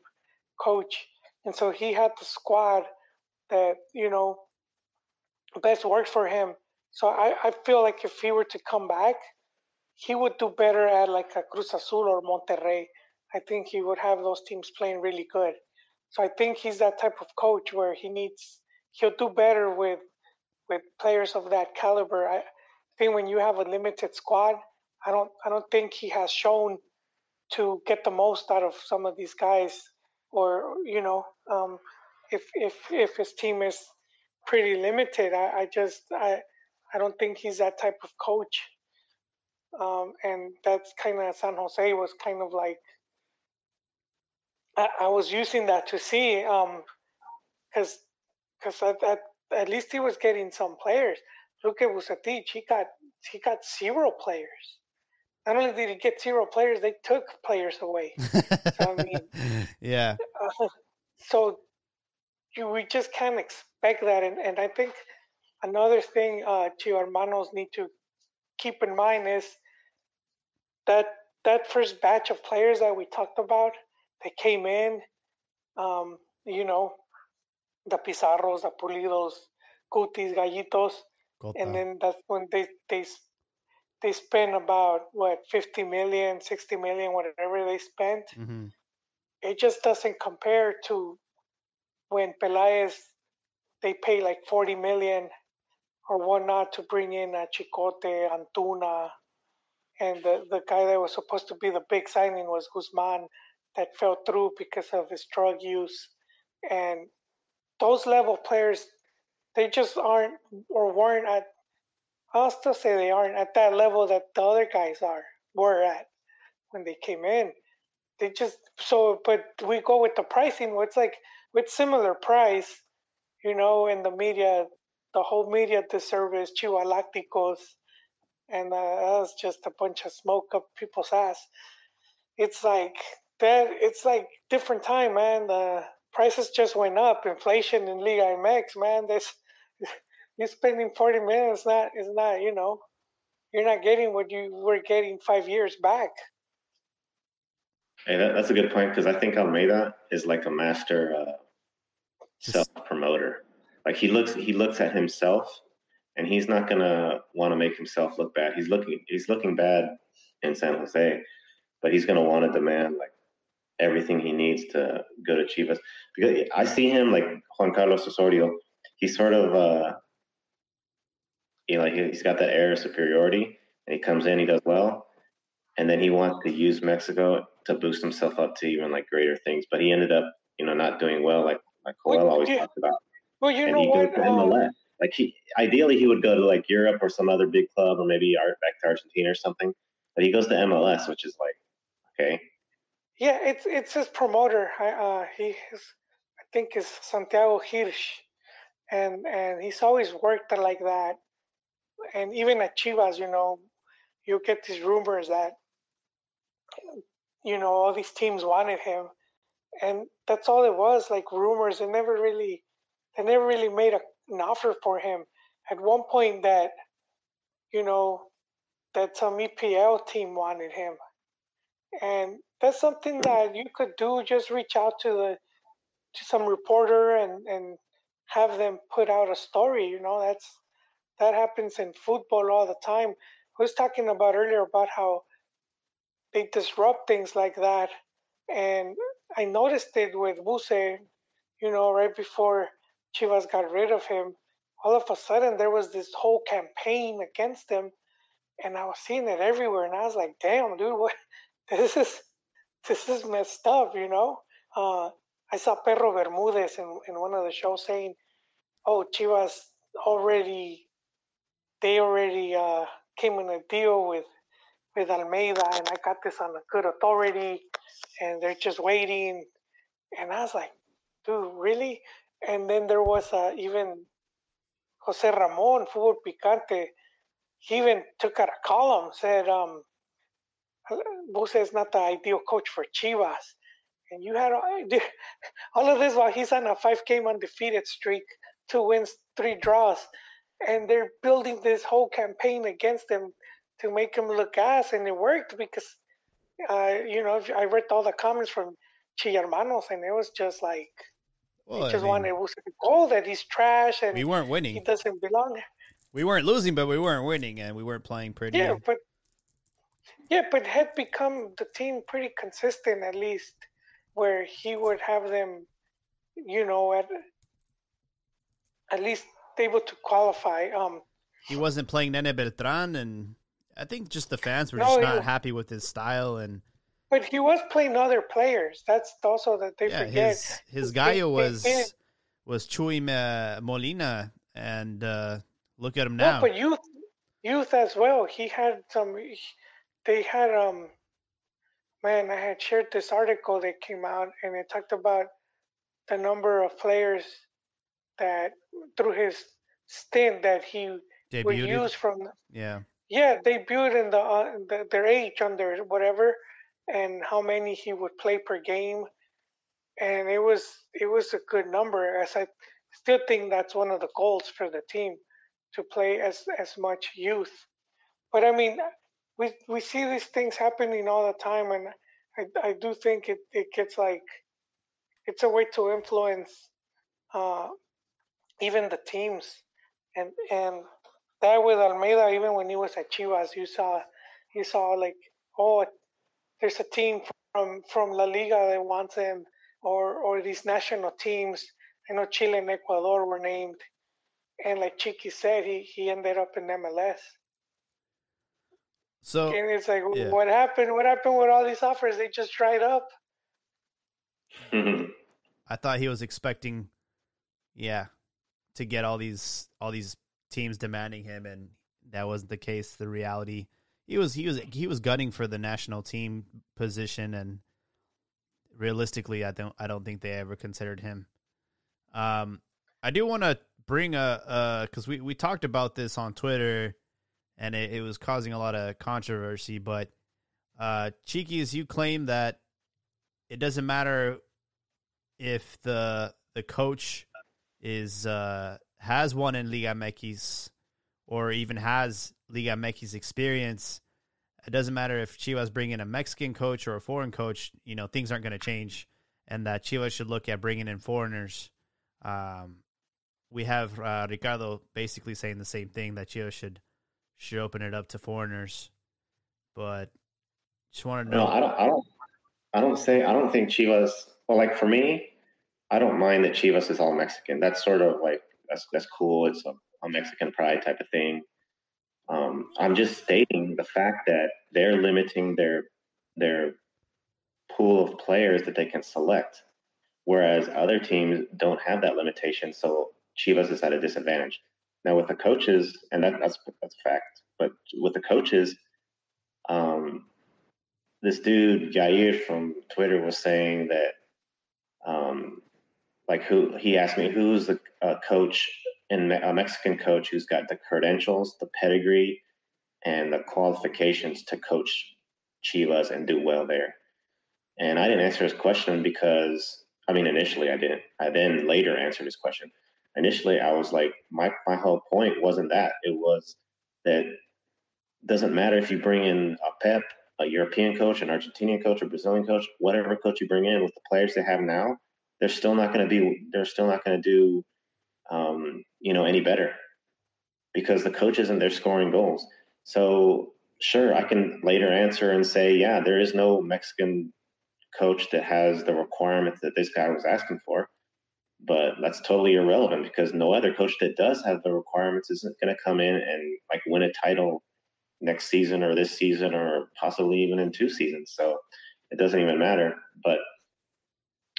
coach. And so he had the squad that, you know, best worked for him. So I, I feel like if he were to come back, he would do better at like a Cruz Azul or Monterrey. I think he would have those teams playing really good. So I think he's that type of coach where he needs he'll do better with with players of that caliber. I think when you have a limited squad, I don't I don't think he has shown to get the most out of some of these guys, or you know, um, if if if his team is pretty limited. I, I just I I don't think he's that type of coach. Um, and that's kind of San Jose was kind of like I, I was using that to see because because at, at at least he was getting some players. Look at Vucetich; he got he got zero players. Not only did he get zero players, they took players away. so, I mean, yeah. Uh, so you, we just can't expect that, and, and I think another thing uh, Chivas Hermanos need to keep in mind is that that first batch of players that we talked about, they came in, um, you know, the Pizarros, the Pulidos, Cutis, Gallitos, Cota. and then that's when they they they spend about what 50 million, 60 million, whatever they spent. Mm-hmm. It just doesn't compare to when Pelaez they pay like 40 million or whatnot to bring in a Chicote, Antuna, and the, the guy that was supposed to be the big signing was Guzman that fell through because of his drug use. And those level players, they just aren't or weren't at. I'll still say they aren't at that level that the other guys are were at when they came in. They just so, but we go with the pricing. It's like with similar price, you know, in the media, the whole media disservice, Chivalacticos, and uh, that's just a bunch of smoke up people's ass. It's like that. It's like different time, man. The prices just went up. Inflation in Liga MX, man. This you're spending 40 minutes not. It's not. You know, you're not getting what you were getting five years back. Hey, that, that's a good point because I think Almeyda is like a master uh, self promoter. Like he looks, he looks at himself, and he's not gonna want to make himself look bad. He's looking, he's looking bad in San Jose, but he's gonna want to demand like everything he needs to go to Chivas. Because I see him like Juan Carlos Osorio. He's sort of, uh, you know, he's got that air of superiority, and he comes in, he does well, and then he wants to use Mexico to boost himself up to even like greater things. But he ended up, you know, not doing well, like like Joel always yeah. talks about. Well, you and know what? Um, like he, ideally, he would go to like Europe or some other big club, or maybe back to Argentina or something. But he goes to MLS, which is like, okay, yeah, it's it's his promoter. Uh, he is, I think, is Santiago Hirsch, and and he's always worked like that. And even at Chivas, you know, you get these rumors that you know all these teams wanted him, and that's all it was, like rumors. They never really, they never really made a, an offer for him. At one point, that you know, that some EPL team wanted him, and that's something that you could do. Just reach out to the to some reporter and and have them put out a story. You know, that's that happens in football all the time. I was talking about earlier about how they disrupt things like that, and I noticed it with Buse. You know, right before Chivas got rid of him, all of a sudden there was this whole campaign against him, and I was seeing it everywhere, and I was like, "Damn, dude, what? This is this is messed up, you know. Uh, I saw Perro Bermudez in, in one of the shows saying, "Oh, Chivas already, they already uh, came in a deal with with Almeyda, and I got this on a good authority, and they're just waiting." And I was like, "Dude, really?" And then there was uh, even Jose Ramon, Fútbol Picante. He even took out a column, said, um, Buse is not the ideal coach for Chivas. And you had all of this while he's on a five game undefeated streak, two wins, three draws. And they're building this whole campaign against him to make him look ass. And it worked because, uh, you know, I read all the comments from Chillermanos and it was just like, well, he just I mean, wanted to go, that he's trash and we weren't winning. He doesn't belong. We weren't losing, but we weren't winning, and we weren't playing pretty. Yeah, but yeah, but had become the team pretty consistent at least, where he would have them, you know, at at least able to qualify. Um, he wasn't playing Nene Beltran, and I think just the fans were no, just not he, happy with his style and. But he was playing other players. That's also that they yeah, forget. His his Gallo was was Chuy Molina, and uh, look at him now. but youth, youth as well. He had some. They had um. Man, I had shared this article that came out, and it talked about the number of players that through his stint that he would Debuted. use from Yeah, yeah debuted in the, uh, the their age under whatever, and how many he would play per game, and it was it was a good number. As I still think that's one of the goals for the team to play as as much youth. But I mean, we we see these things happening all the time, and I I do think it it gets like it's a way to influence uh, even the teams, and and that with Almeyda, even when he was at Chivas, you saw you saw like oh, there's a team from from La Liga that wants him, or or these national teams. I know Chile and Ecuador were named, and like Chiqui said, he he ended up in MLS. so And it's like, yeah. what happened? What happened with all these offers? They just dried up. I thought he was expecting, yeah, to get all these all these teams demanding him, and that wasn't the case. The reality, he was he was he was gunning for the national team position, and realistically, I don't I don't think they ever considered him. Um, I do want to bring a because we we talked about this on Twitter, and it, it was causing a lot of controversy. But uh, as you claim that it doesn't matter if the the coach is uh, has won in Liga MX or even has Liga MX experience. It doesn't matter if Chivas bring in a Mexican coach or a foreign coach. You know things aren't going to change, and that Chivas should look at bringing in foreigners. Um, we have uh, Ricardo basically saying the same thing that Chivas should should open it up to foreigners, but just want to know. No, I don't. I don't. I don't say. I don't think Chivas. Well, like for me, I don't mind that Chivas is all Mexican. That's sort of like that's that's cool. It's a, a Mexican pride type of thing. Um, I'm just stating the fact that they're limiting their their pool of players that they can select, whereas other teams don't have that limitation. So Chivas is at a disadvantage. Now with the coaches, and that, that's that's a fact. But with the coaches, um, this dude Jair from Twitter was saying that, um, like who he asked me who's the uh, coach in a Mexican coach who's got the credentials, the pedigree, and the qualifications to coach Chivas and do well there. And I didn't answer his question because I mean initially I didn't. I then later answered his question. Initially I was like my my whole point wasn't that. It was that doesn't matter if you bring in a Pep, a European coach, an Argentinian coach, a Brazilian coach, whatever coach you bring in with the players they have now, they're still not going to be. They're still not going to do, um, you know, any better because the coach isn't there scoring goals. So sure, I can later answer and say, yeah, there is no Mexican coach that has the requirements that this guy was asking for. But that's totally irrelevant because no other coach that does have the requirements isn't going to come in and like win a title next season or this season or possibly even in two seasons. So it doesn't even matter. But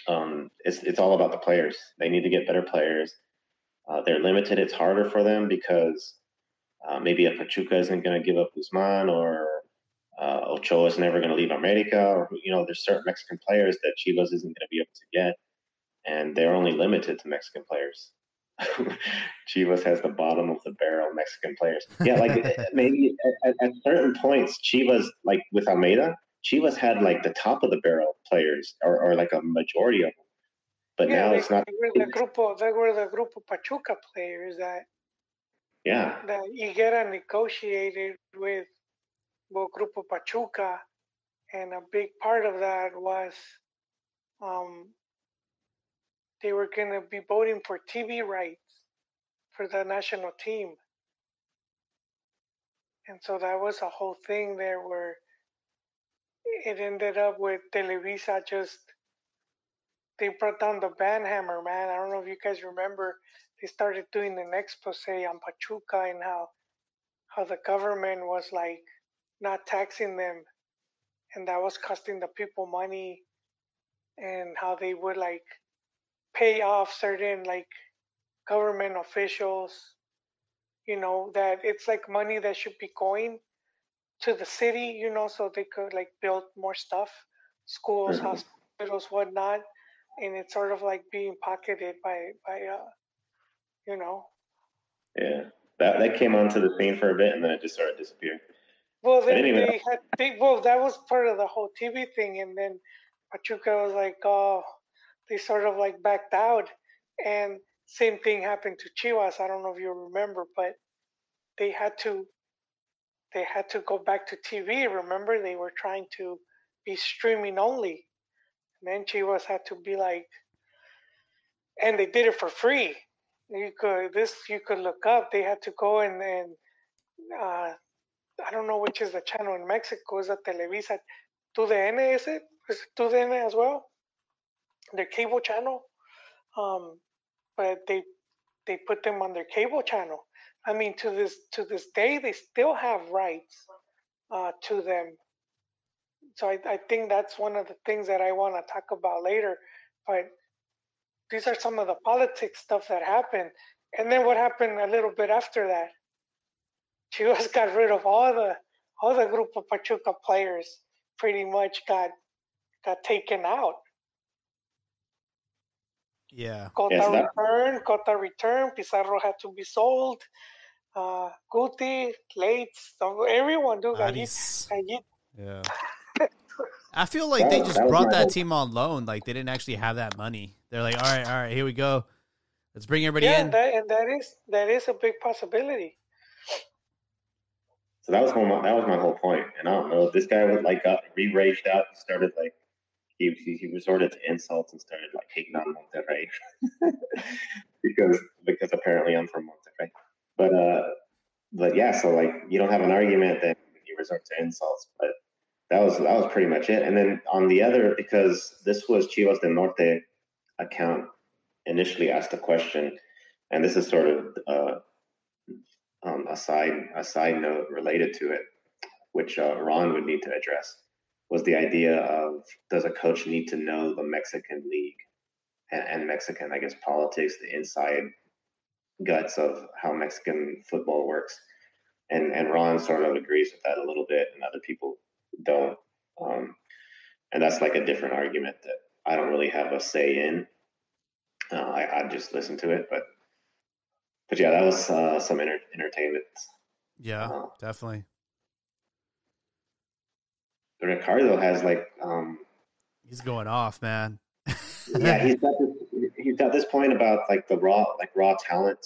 um, it's it's all about the players. They need to get better players. Uh, they're limited. It's harder for them because uh, maybe a Pachuca isn't going to give up Guzman or uh, Ochoa is never going to leave America, or you know, there's certain Mexican players that Chivas isn't going to be able to get, and they're only limited to Mexican players. Chivas has the bottom of the barrel Mexican players. Yeah, like maybe at, at certain points, Chivas, like with Almeyda, Chivas had like the top of the barrel players, or, or like a majority of them. But yeah, now they, it's not. they were the grupo. They were the grupo Pachuca players that Yeah, that Higuera negotiated with well, Grupo Pachuca, and a big part of that was um, they were going to be voting for TV rights for the national team. And so that was a whole thing there where it ended up with Televisa just, they brought down the ban hammer, man. I don't know if you guys remember, they started doing an expose on Pachuca and how how the government was like not taxing them and that was costing the people money and how they would like pay off certain like government officials. You know that it's like money that should be going to the city. You know, so they could like build more stuff, schools, Mhm. hospitals, whatnot, and it's sort of like being pocketed by by uh, you know. Yeah, that that came onto the scene for a bit, and then it just started disappearing. Well, then anyway. they had they well that was part of the whole TV thing, and then Pachuca was like, oh, they sort of like backed out, and same thing happened to Chivas. I don't know if you remember, but they had to they had to go back to TV. Remember, they were trying to be streaming only, and then Chivas had to be like, and they did it for free. You could this you could look up. They had to go and and uh, I don't know which is the channel in Mexico. Is it Televisa? TUDN is it? Is it TUDN as well? Their cable channel. Um, but they they put them on their cable channel. I mean, to this to this day, they still have rights uh, to them. So I, I think that's one of the things that I want to talk about later. But these are some of the politics stuff that happened. And then what happened a little bit after that? Chivas got rid of all the all the group of Pachuca players. Pretty much got got taken out. Yeah. Cota Yes, that- return, Cota return. Pizarro had to be sold. Uh, Guti, Lates, everyone, dude. Gallit- Aris. Gallit- Yeah. I feel like That they was- just that brought that hope. team on loan. Like they didn't actually have that money. They're like, all right, all right, here we go. Let's bring everybody Yeah, in. that, and that is that is a big possibility. So that was my that was my whole point. And I don't know, this guy was like got re raged out. He started like he, he he resorted to insults and started like hating on Monterrey because because apparently I'm from Monterrey. But uh, but yeah, so like you don't have an argument, then you resort to insults. But that was that was pretty much it. And then on the other, because this was Chivas del Norte account initially asked a question, and this is sort of uh, um, a side a side note related to it, which uh, Ron would need to address, was the idea of does a coach need to know the Mexican league and, and Mexican, I guess, politics, the inside guts of how Mexican football works, and and Ron sort of agrees with that a little bit, and other people don't, um, and that's like a different argument that I don't really have a say in. Uh, I, I just listen to it, but but yeah, that was uh, some enter- entertainment. Yeah, Uh, definitely. Ricardo has like, um, He's going off, man. yeah, he's got this, this point about like the raw, like raw talent.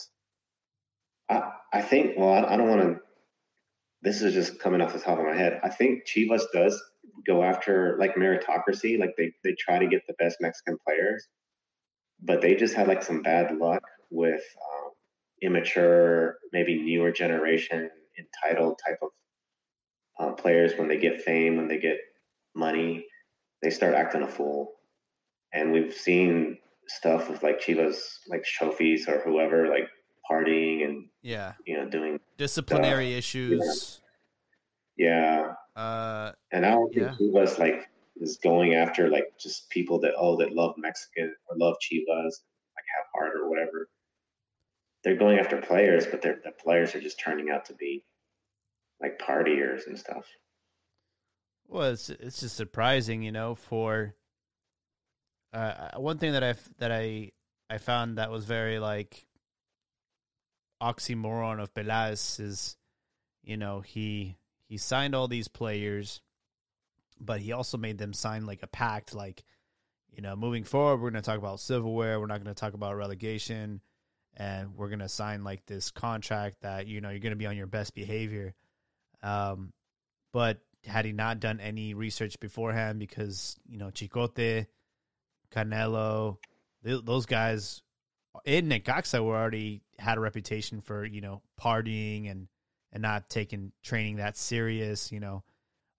I I think. Well, I, I don't want to. This is just coming off the top of my head. I think Chivas does go after like meritocracy. Like they they try to get the best Mexican players, but they just had like some bad luck with um, immature, maybe newer generation entitled type of uh, players. When they get fame, when they get money, they start acting a fool. And we've seen stuff with like Chivas, like trophies or whoever, like partying and Yeah. you know doing Disciplinary issues. yeah. Uh And I don't Yeah. think Chivas like is going after like just people that oh that love Mexican or love Chivas, like have heart or whatever. They're going after players, but they're, the players are just turning out to be like partiers and stuff. well, it's it's just surprising, you know, for uh one thing that I that I I found that was very like oxymoron of Pelas is you know, he he signed all these players but he also made them sign like a pact like you know, moving forward we're going to talk about silverware, we're not going to talk about relegation and we're going to sign like this contract that you know, you're going to be on your best behavior. Um but had he not done any research beforehand because you know Chicote, Canelo, th- those guys in Necaxa were already had a reputation for you know partying and and not taking training that serious. You know,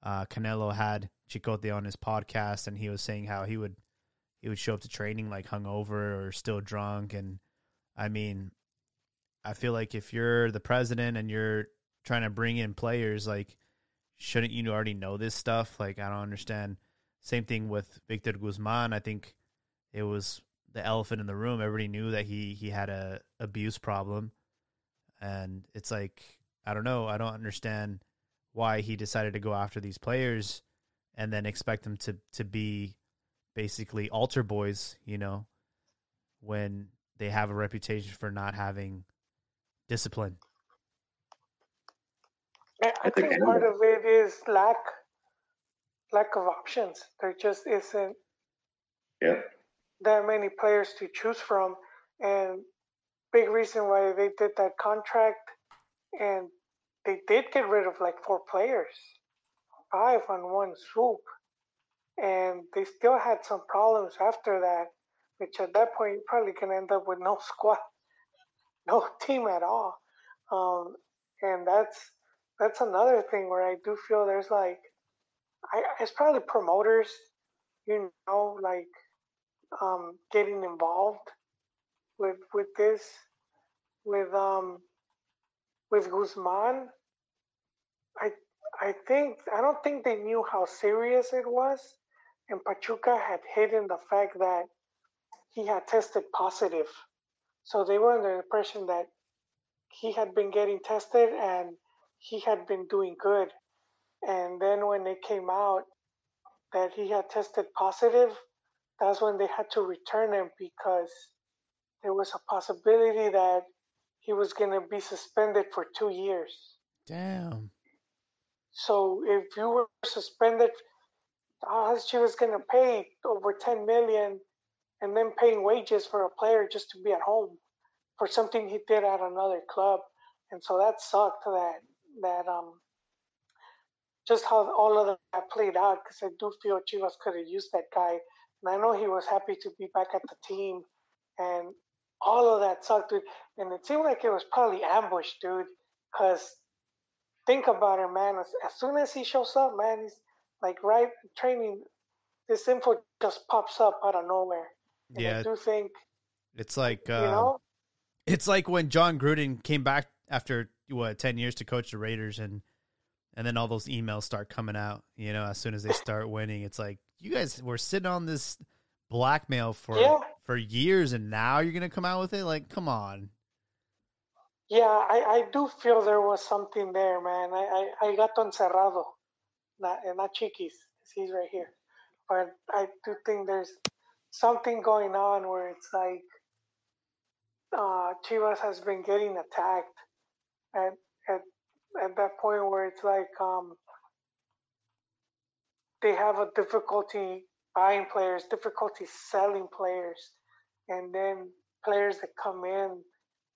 uh, Canelo had Chicote on his podcast and he was saying how he would he would show up to training like hungover or still drunk and I mean I feel like if you're the president and you're trying to bring in players like shouldn't you already know this stuff? Like I don't understand. Same thing with Victor Guzman. I think it was the elephant in the room. Everybody knew that he he had a abuse problem, and it's like I don't know. I don't understand why he decided to go after these players and then expect them to to be basically altar boys. You know, when they have a reputation for not having discipline. I, I think part of it is lack lack of options. There just isn't Yeah. That many players to choose from, and big reason why they did that contract, and they did get rid of like four players, five on one swoop, and they still had some problems after that. Which at that point you probably can end up with no squad, no team at all, um, and that's that's another thing where I do feel there's like, I it's probably promoters, you know, like um, getting involved with with this, with um, with Guzman. I I think I don't think they knew how serious it was, and Pachuca had hidden the fact that he had tested positive, so they were under the impression that he had been getting tested and he had been doing good. And then when it came out that he had tested positive, that's when they had to return him because there was a possibility that he was going to be suspended for two years. Damn. So if you were suspended, uh, she was going to pay over 10 million and then paying wages for a player just to be at home for something he did at another club. And so that sucked that that um just how all of that played out because I do feel Chivas could have used that guy, and I know he was happy to be back at the team, and all of that sucked, dude. And it seemed like it was probably ambush, dude. Because think about it, man. As, as soon as he shows up, man, he's like right training. This info just pops up out of nowhere. And Yeah. I do think It's like you uh, know. it's like when John Gruden came back after what ten years to coach the Raiders, and and then all those emails start coming out. You know, as soon as they start winning, it's like you guys were sitting on this blackmail for Yeah. for years, and now you're gonna come out with it. Like, come on. Yeah, I, I do feel there was something there, man. I, I, I gato encerrado, not, not chiquis, he's right here. But I do think there's something going on where it's like uh, Chivas has been getting attacked at, at, at that point where it's like um, they have a difficulty buying players, difficulty selling players, and then players that come in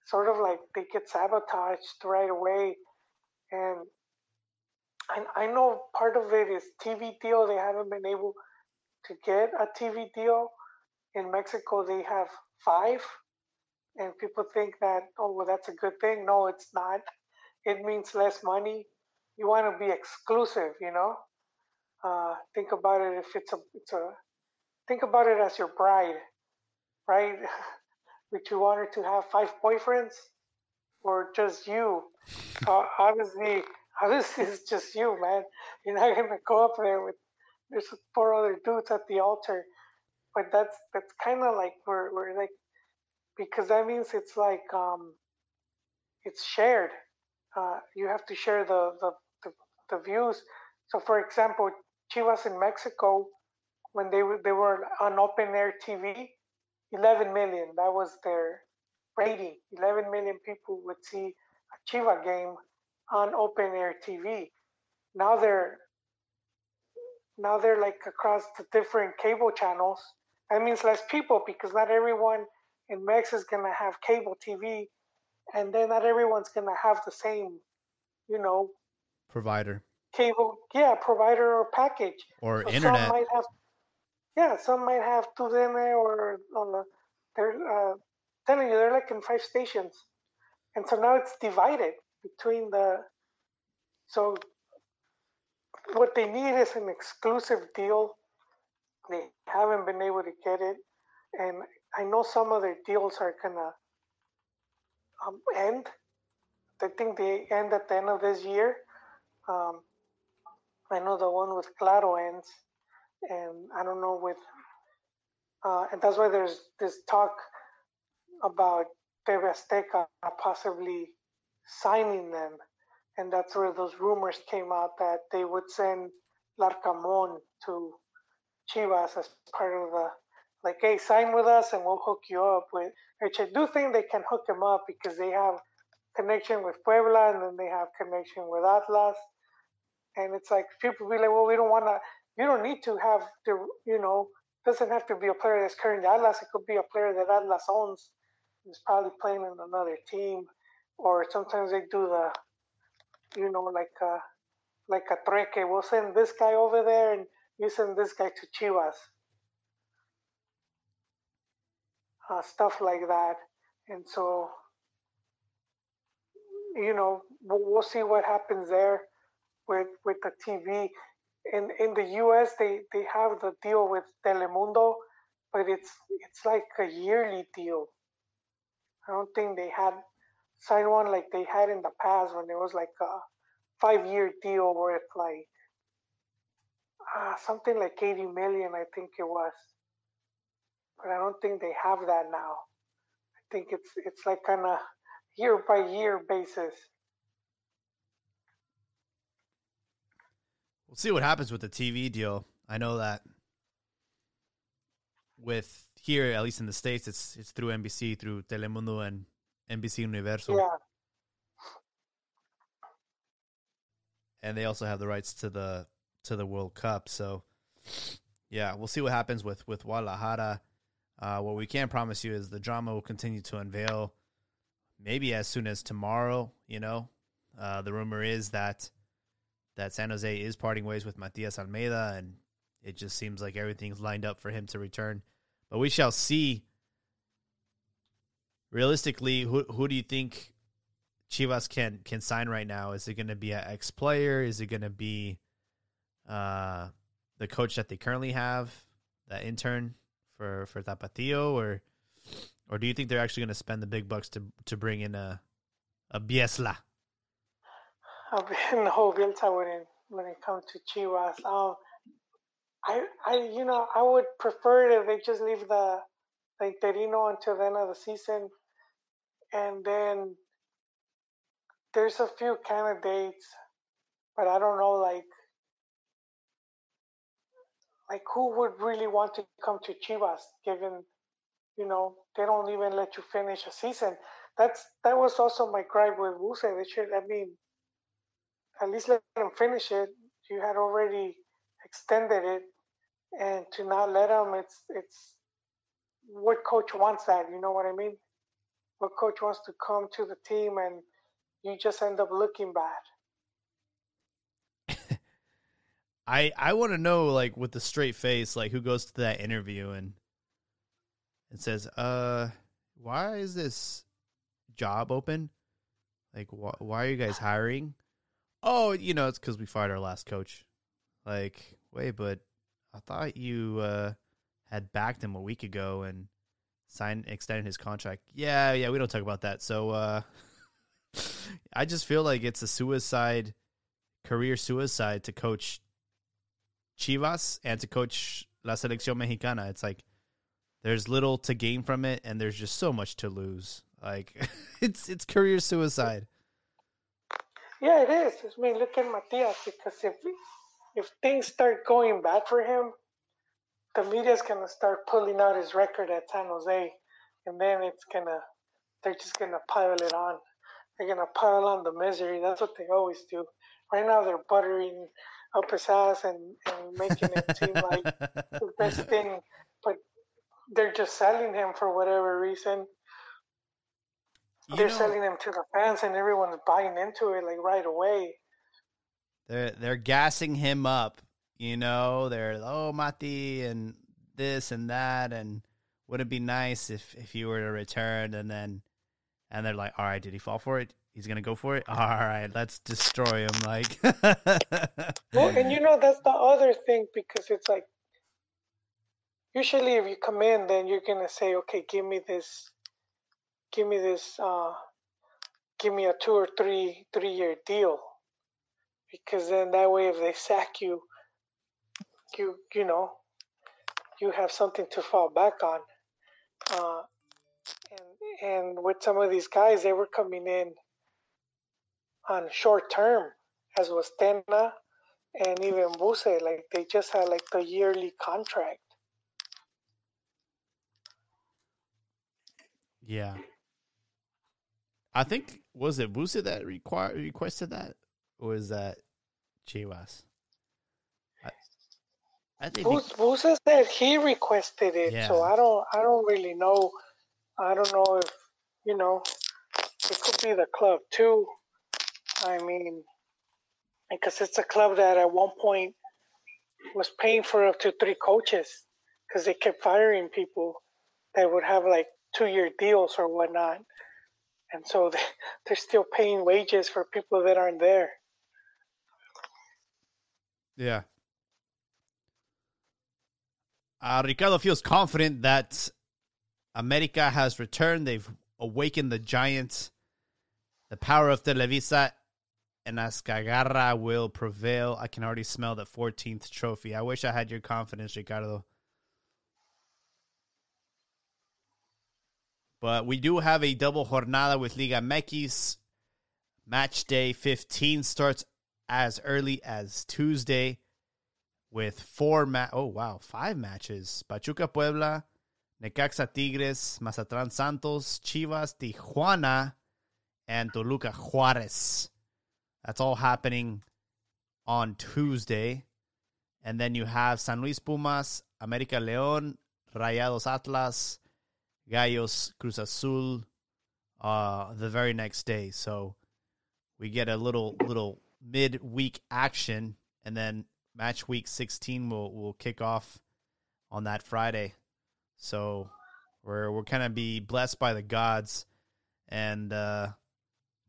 sort of like they get sabotaged right away. And I, I know part of it is TV deal. They haven't been able to get a TV deal. In Mexico, they have five. And people think that, oh, well, that's a good thing. No, it's not. It means less money. You want to be exclusive, you know? Uh, think about it if it's a, it's a, think about it as your bride, right? Would you want her to have five boyfriends or just you? Uh, obviously, obviously it's just you, man. You're not gonna go up there with there's four other dudes at the altar, but that's that's kind of like we're we're like because that means it's like um it's shared. Uh, you have to share the, the the the views. So, for example, Chivas in Mexico, when they were they were on open air TV, 11 million. That was their rating. 11 million people would see a Chiva game on open air TV. Now they're now they're like across the different cable channels. That means less people because not everyone in Mex is gonna have cable TV, and then not everyone's gonna have the same, you know, Provider cable yeah provider or package. or So internet. Some might have, yeah, some might have TUDN or on the, they're uh, telling you they're like in five stations, and so now it's divided between the. So, what they need is an exclusive deal. They haven't been able to get it, and I know some of their deals are gonna um, end. I think they end at the end of this year. Um, I know the one with Claro ends, and I don't know with uh, and that's why there's this talk about TV Azteca possibly signing them, and that's where those rumors came out that they would send Larcamon to Chivas as part of the like, hey, sign with us and we'll hook you up with. Which I do think they can hook him up because they have connection with Puebla and then they have connection with Atlas. And it's like people be like, well, we don't want to. You don't need to have the, you know, doesn't have to be a player that's currently Atlas. It could be a player that Atlas owns, who's probably playing in another team, or sometimes they do the, you know, like a, like a treque. We'll send this guy over there, and you send this guy to Chivas. Uh, stuff like that, and so, you know, we'll, we'll see what happens there with with the TV. In in the U.S., they they have the deal with Telemundo, but it's it's like a yearly deal. I don't think they had signed one like they had in the past when it was like a five year deal worth like uh, something like 80 million, I think it was. But I don't think they have that now. I think it's it's like on a year by year basis. We'll see what happens with the TV deal. I know that with here, at least in the states, it's it's through NBC, through Telemundo and NBC Universal. Yeah. and they also have the rights to the to the World Cup. So, yeah, we'll see what happens with with Guadalajara. Uh, what we can promise you is the drama will continue to unveil, maybe as soon as tomorrow. You know, uh, the rumor is that that San Jose is parting ways with Matias Almeyda, and it just seems like everything's lined up for him to return. But we shall see. Realistically, who who do you think Chivas can can sign right now? Is it going to be an ex player? Is it going to be uh, the coach that they currently have, that intern for for Tapatio, or or do you think they're actually going to spend the big bucks to to bring in a a Bielsa? No, Bielsa wouldn't when it comes to Chivas. Um, I, I, you know, I would prefer if they just leave the the interino until the end of the season, and then there's a few candidates, but I don't know, like, like who would really want to come to Chivas, given, you know, they don't even let you finish a season. That's that was also my gripe with Buse. They should, I mean, at least let them finish it. You had already extended it, and to not let them, it's it's what coach wants that. You know what I mean? What coach wants to come to the team and you just end up looking bad. I I want to know like with the straight face like who goes to that interview and and says, "Uh, why is this job open? Like wh- why are you guys hiring?" Oh, you know, it's cuz we fired our last coach. Like, wait, but I thought you uh had backed him a week ago and signed extended his contract. Yeah, yeah, we don't talk about that. So uh I just feel like it's a suicide, career suicide to coach Chivas and to coach La Selección Mexicana. It's like there's little to gain from it, and there's just so much to lose. Like it's it's career suicide. Yeah, it is. I mean, look at Matias because if if things start going bad for him, the media's gonna start pulling out his record at San Jose, and then it's gonna they're just gonna pile it on they're gonna pile on the misery. That's what they always do. Right now they're buttering up his ass and, and making it seem like the best thing, but they're just selling him for whatever reason. You they're know- selling them to the fans, and everyone's buying into it like right away. They're they're gassing him up. You know, they're oh Mati and this and that and would it be nice if if you were to return and then and they're like, all right, did he fall for it? He's gonna go for it. All right, let's destroy him. Like, Well, and you know that's the other thing because it's like usually if you come in, then you're gonna say, okay, give me this, give me this, uh, give me a two or three three year deal, because then that way if they sack you, you you know, you have something to fall back on. Uh, and and with some of these guys, they were coming in on short term, as was Tena and even Buse. Like they just had like the yearly contract. Yeah. I think was it Busa that require requested that, or was that Chivas? I, I think he- Bus, Buse said he requested it, Yeah. so I don't I don't really know. I don't know if you know it could be the club too. I mean, because it's a club that at one point was paying for up to three coaches because they kept firing people that would have like two year deals or whatnot, and so they, they're still paying wages for people that aren't there. Yeah. Uh, Ricardo feels confident that America has returned. They've awakened the giants. The power of Televisa and Azcárraga will prevail. I can already smell the 14th trophy. I wish I had your confidence, Ricardo. But we do have a double jornada with Liga MX. Match day 15 starts as early as Tuesday with four ma- oh wow, five matches. Pachuca Puebla, Necaxa Tigres, Mazatlan Santos, Chivas Tijuana, and Toluca Juarez. That's all happening on Tuesday. And then you have San Luis Pumas, America León, Rayados Atlas, Gallos Cruz Azul uh the very next day. So we get a little little mid-week action and then match week 16 will will kick off on that Friday. So we're we're kind of be blessed by the gods and uh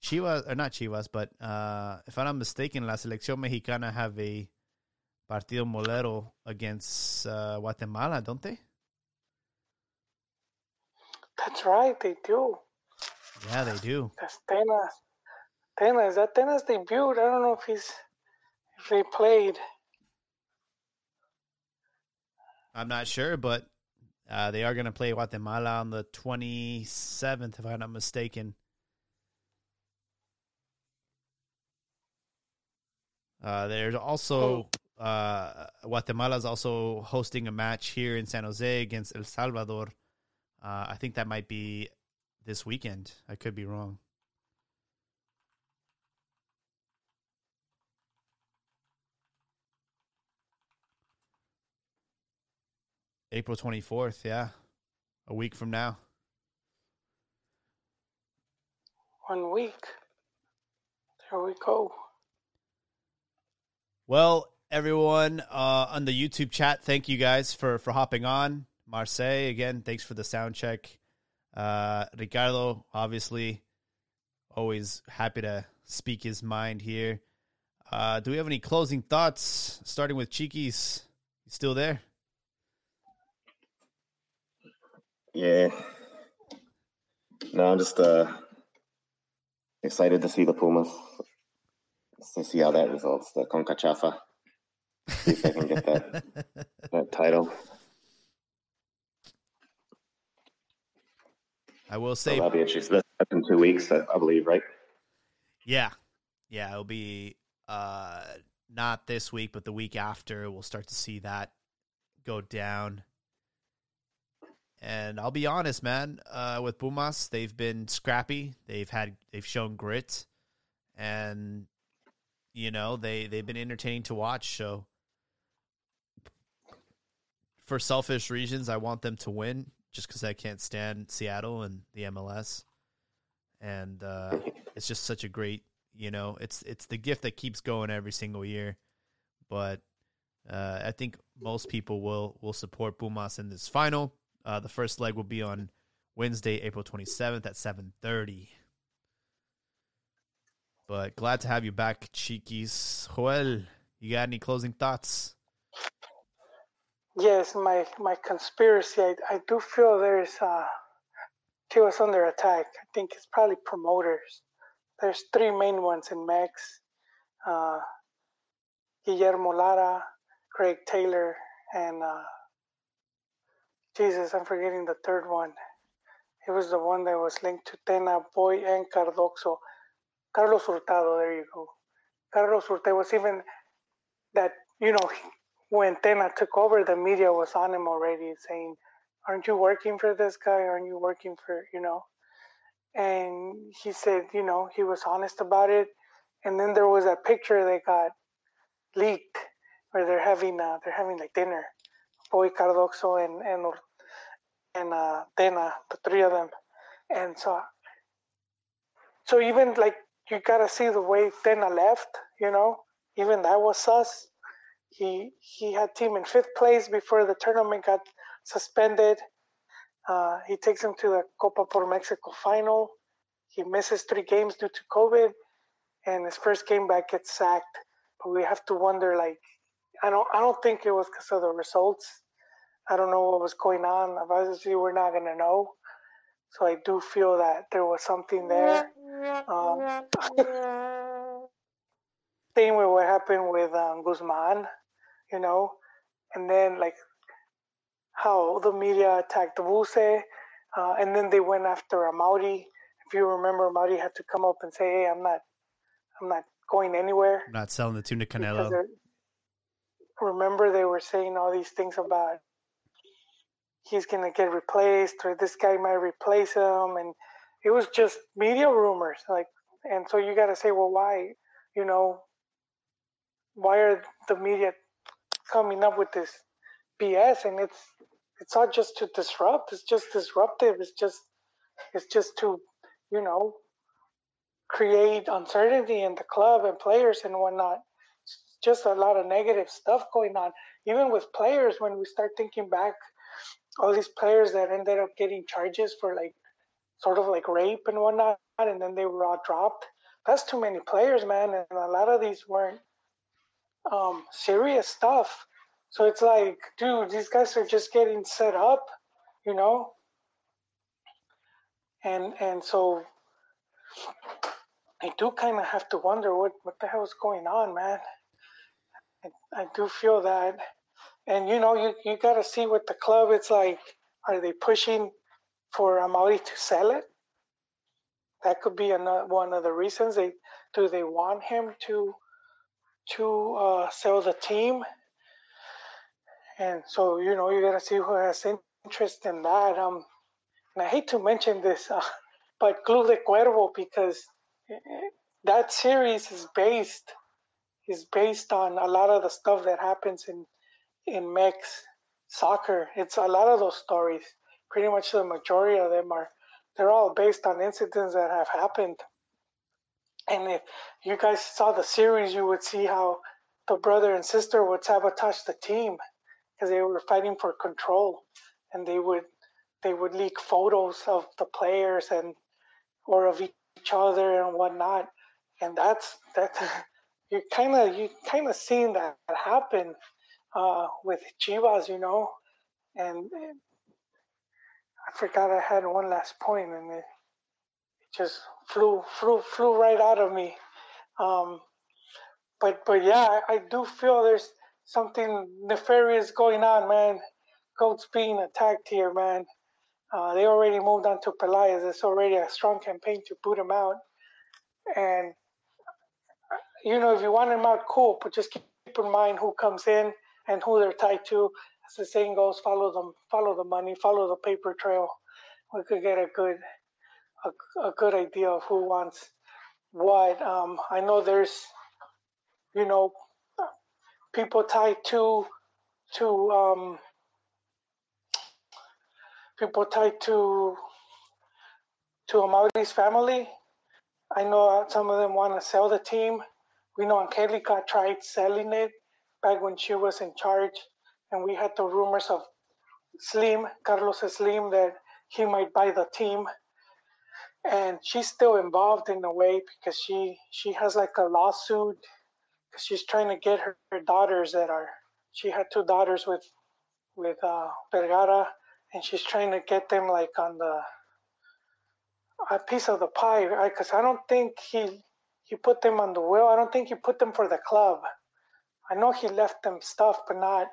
Chivas or not Chivas but uh if I'm not mistaken La Selección Mexicana have a partido molero against uh, Guatemala, don't they? That's right, they do. Yeah, they do. That's Tenas. Tenas. That Tenas debut? I don't know if he's if they played. I'm not sure, but uh, they are going to play Guatemala on the 27th, if I'm not mistaken. Uh, there's also uh, Guatemala is also hosting a match here in San Jose against El Salvador. Uh, I think that might be this weekend. I could be wrong. April 24th, yeah. A week from now. One week. There we go. Well, everyone uh, on the YouTube chat, thank you guys for for hopping on. Marseille, again, thanks for the sound check. Uh, Ricardo, obviously, always happy to speak his mind here. Uh, do we have any closing thoughts? Starting with Cheekies, you still there? Yeah. No, I'm just uh excited to see the Pumas. To see how that results, the Concachafa. See if they can get that that title. I will say, that'll be interesting. That's in two weeks, I, believe, right? yeah, yeah, it'll be uh, not this week, but the week after. We'll start to see that go down. And I'll be honest, man. Uh, with Pumas, they've been scrappy. They've had they've shown grit, and you know they they've been entertaining to watch. So, for selfish reasons, I want them to win, just because I can't stand Seattle and the MLS. And uh, it's just such a great, you know, it's it's the gift that keeps going every single year. But uh, I think most people will will support Pumas in this final. Uh, the first leg will be on Wednesday, April 27th at 7:30. But glad to have you back, Cheekies. Joel, you got any closing thoughts? Yes, my my conspiracy. I, I do feel there's uh, was under attack. I think it's probably promoters. There's three main ones in Mex: uh, Guillermo Lara, Craig Taylor, and uh, Jesus, I'm forgetting the third one. It was the one that was linked to Tena, Boy, and Cardoxo. Carlos Hurtado, there you go. Carlos Hurtado was even that, you know, when Tena took over, the media was on him already saying, Aren't you working for this guy? Aren't you working for, you know? And he said, you know, he was honest about it. And then there was a picture that got leaked where they're having uh, they're having like dinner, Boy Cardoxo and and and uh, Tena, the three of them, and so so even like you gotta see the way Tena left, you know, even that was sus. He he had team in fifth place before the tournament got suspended. Uh, he takes him to the Copa por Mexico final. He misses three games due to COVID, and his first game back gets sacked. But we have to wonder, like, I don't, I don't think it was because of the results. I don't know what was going on. Obviously, we're not gonna know. So I do feel that there was something there. Um, same with what happened with um, Guzman, you know, and then like how the media attacked Buse, uh, and then they went after Amaury. If you remember, Amaury had to come up and say, "Hey, I'm not, I'm not going anywhere." I'm not selling the to Canelo. Remember, they were saying all these things about he's gonna get replaced or this guy might replace him, and it was just media rumors. Like, and so you got to say, well, why? You know, why are the media coming up with this BS? And it's it's not just to disrupt. It's just disruptive. It's just it's just to you know create uncertainty in the club and players and whatnot. It's just a lot of negative stuff going on. Even with players, when we start thinking back, all these players that ended up getting charges for like sort of like rape and whatnot, and then they were all dropped. That's too many players, man, and a lot of these weren't um, serious stuff. So it's like, dude, these guys are just getting set up, you know. And and so I do kind of have to wonder what what the hell is going on, man. I, I do feel that, and you know, you you got to see with the club. It's like, are they pushing for Amaury to sell it? That could be another one of the reasons. They do they want him to to uh, sell the team, and so you know you got to see who has interest in that. Um, and I hate to mention this, uh, but Club de Cuervo because that series is based is based on a lot of the stuff that happens in in Mex soccer. It's a lot of those stories. Pretty much the majority of them are they're all based on incidents that have happened. And if you guys saw the series, you would see how the brother and sister would sabotage the team because they were fighting for control, and they would they would leak photos of the players and or of each other and whatnot. And that's that's you kind of you kind of seen that happen uh, with Chivas, you know, and I forgot I had one last point, and it just flew flew flew right out of me. Um, but but yeah, I, I, do feel there's something nefarious going on, man. Goats being attacked here, man. Uh, they already moved on to Pelaez. It's already a strong campaign to boot him out. And you know, if you want him out, cool. But just keep in mind who comes in and who they're tied to as the saying goes, follow them, follow the money, follow the paper trail. We could get a good, a, a good idea of who wants what. Um, I know there's, you know, people tied to, to, um, people tied to, to a Amaury's family. I know some of them want to sell the team. We know Angelica tried selling it back when she was in charge and we had the rumors of Slim, Carlos Slim, that he might buy the team. And she's still involved in a way because she she has like a lawsuit because she's trying to get her, her, daughters that are she had two daughters with with uh, Vergara, and she's trying to get them like on the a piece of the pie. Because I, I don't think he he put them on the will. I don't think he put them for the club. I know he left them stuff, but not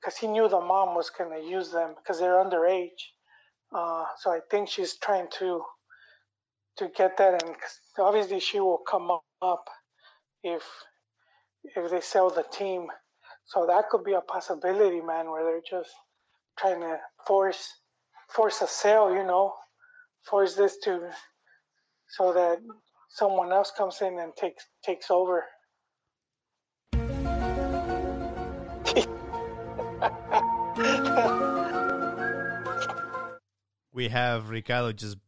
because he knew the mom was to use them because they're underage. Uh, so I think she's trying to to get that, and obviously she will come up if if they sell the team. So that could be a possibility, man, where they're just trying to force force a sale, you know, force this to so that someone else comes in and takes takes over. we have Ricardo just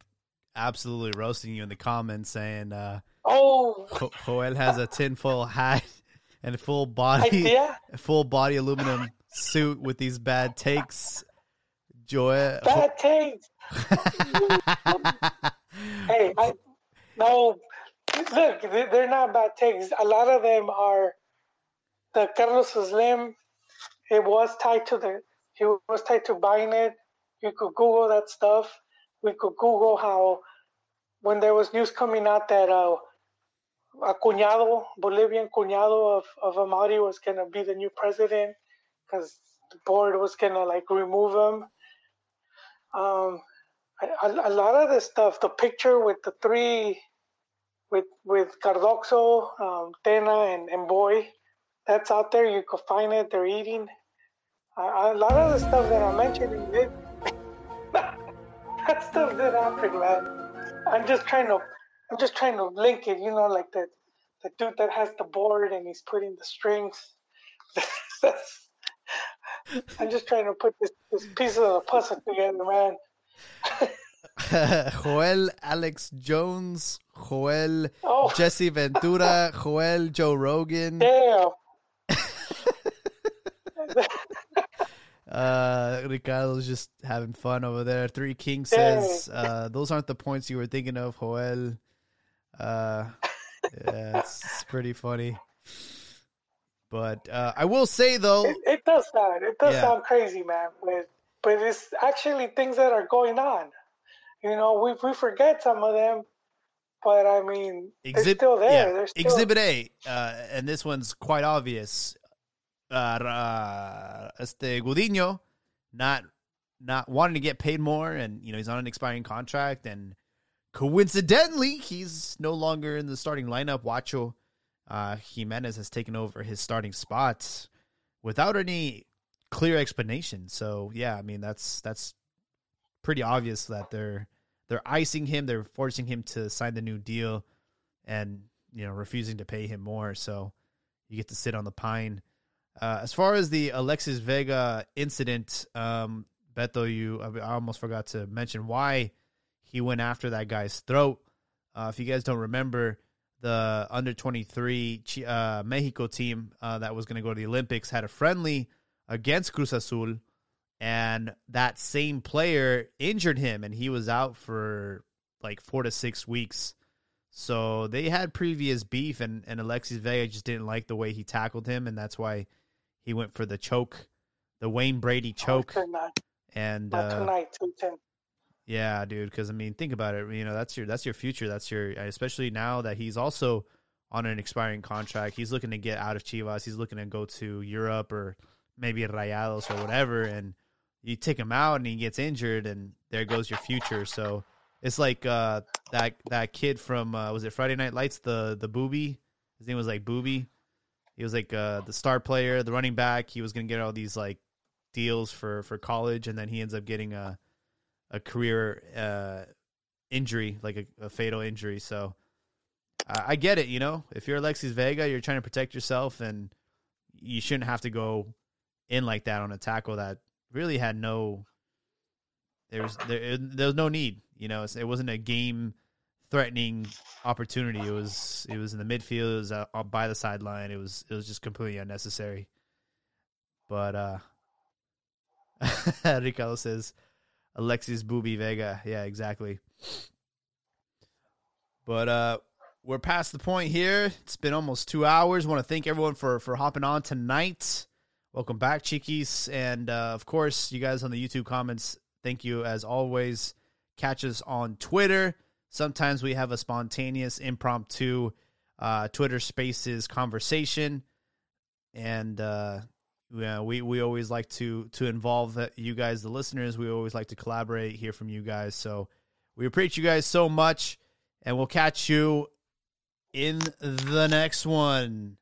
absolutely roasting you in the comments saying uh Oh, Joel has a tinfoil hat and full body full body aluminum suit with these bad takes. Joel Bad takes. Hey, I no. Look, they- they're not bad takes. A lot of them are. The Carlos Slim, it was tied to the. He was tied to buying it. You could Google that stuff. We could Google how, when there was news coming out that uh, a cuñado, Bolivian cuñado of of Amaury was gonna be the new president, because the board was gonna like remove him. Um, a, a lot of this stuff, the picture with the three, with with Cardoxo, um, Tena, and, and Boy, that's out there. You could find it. They're eating. A lot of the stuff that I'm mentioning, it, that stuff did happen, man. I'm just trying to, I'm just trying to link it. You know, like the the dude that has the board and he's putting the strings. I'm just trying to put this, this piece of the puzzle together, man. Joel Alex Jones, Joel Oh, Jesse Ventura, Joel Joe Rogan. damn. Uh, Ricardo's just having fun over there. Three King says, uh, those aren't the points you were thinking of, Joel. Uh, yeah, it's, it's pretty funny. But uh, I will say though, It, it does sound it does Yeah. sound crazy, man. But but it's actually things that are going on. You know, we we forget some of them, but I mean, they're still there. yeah, still, Exhibit A, uh, and this one's quite obvious. Uh, uh, este Gudiño, not not wanting to get paid more, and you know he's on an expiring contract, and coincidentally, he's no longer in the starting lineup. Wacho uh, Jimenez has taken over his starting spot without any clear explanation. So yeah, I mean that's that's pretty obvious that they're they're icing him, they're forcing him to sign the new deal, and you know refusing to pay him more. So you get to sit on the pine. Uh, as far as the Alexis Vega incident, um, Beto, you I almost forgot to mention why he went after that guy's throat. Uh, if you guys don't remember, the under 23 uh, Mexico team uh, that was going to go to the Olympics had a friendly against Cruz Azul, and that same player injured him, and he was out for like four to six weeks. So they had previous beef, and, and Alexis Vega just didn't like the way he tackled him, and that's why he went for the choke, the Wayne Brady choke. Oh, And uh, yeah, dude. Because I mean, think about it. You know, that's your that's your future. That's your especially now that he's also on an expiring contract. He's looking to get out of Chivas. He's looking to go to Europe or maybe Rayados or whatever. And you take him out and he gets injured, and there goes your future. So it's like uh, that that kid from uh, was it Friday Night Lights? The the booby. His name was like Boobie. He was like uh, the star player, the running back. He was gonna get all these like deals for for college, and then he ends up getting a a career uh, injury, like a, a fatal injury. So I, I get it. You know, if you're Alexis Vega, you're trying to protect yourself, and you shouldn't have to go in like that on a tackle that really had no. There was there, there was no need. You know, it wasn't a game threatening opportunity. It was it was in the midfield. It was uh, by the sideline. It was it was just completely unnecessary. But uh Ricardo says Alexis Boobie Vega. Yeah, exactly. But uh we're past the point here. It's been almost two hours. want to thank everyone for for hopping on tonight. Welcome back, Chiquis. And uh, of course, you guys on the YouTube comments, thank you as always. Catch us on Twitter. Sometimes we have a spontaneous, impromptu uh, Twitter Spaces conversation, and uh, Yeah, we, we always like to to involve you guys, the listeners. We always like to collaborate, hear from you guys. So we appreciate you guys so much, and we'll catch you in the next one.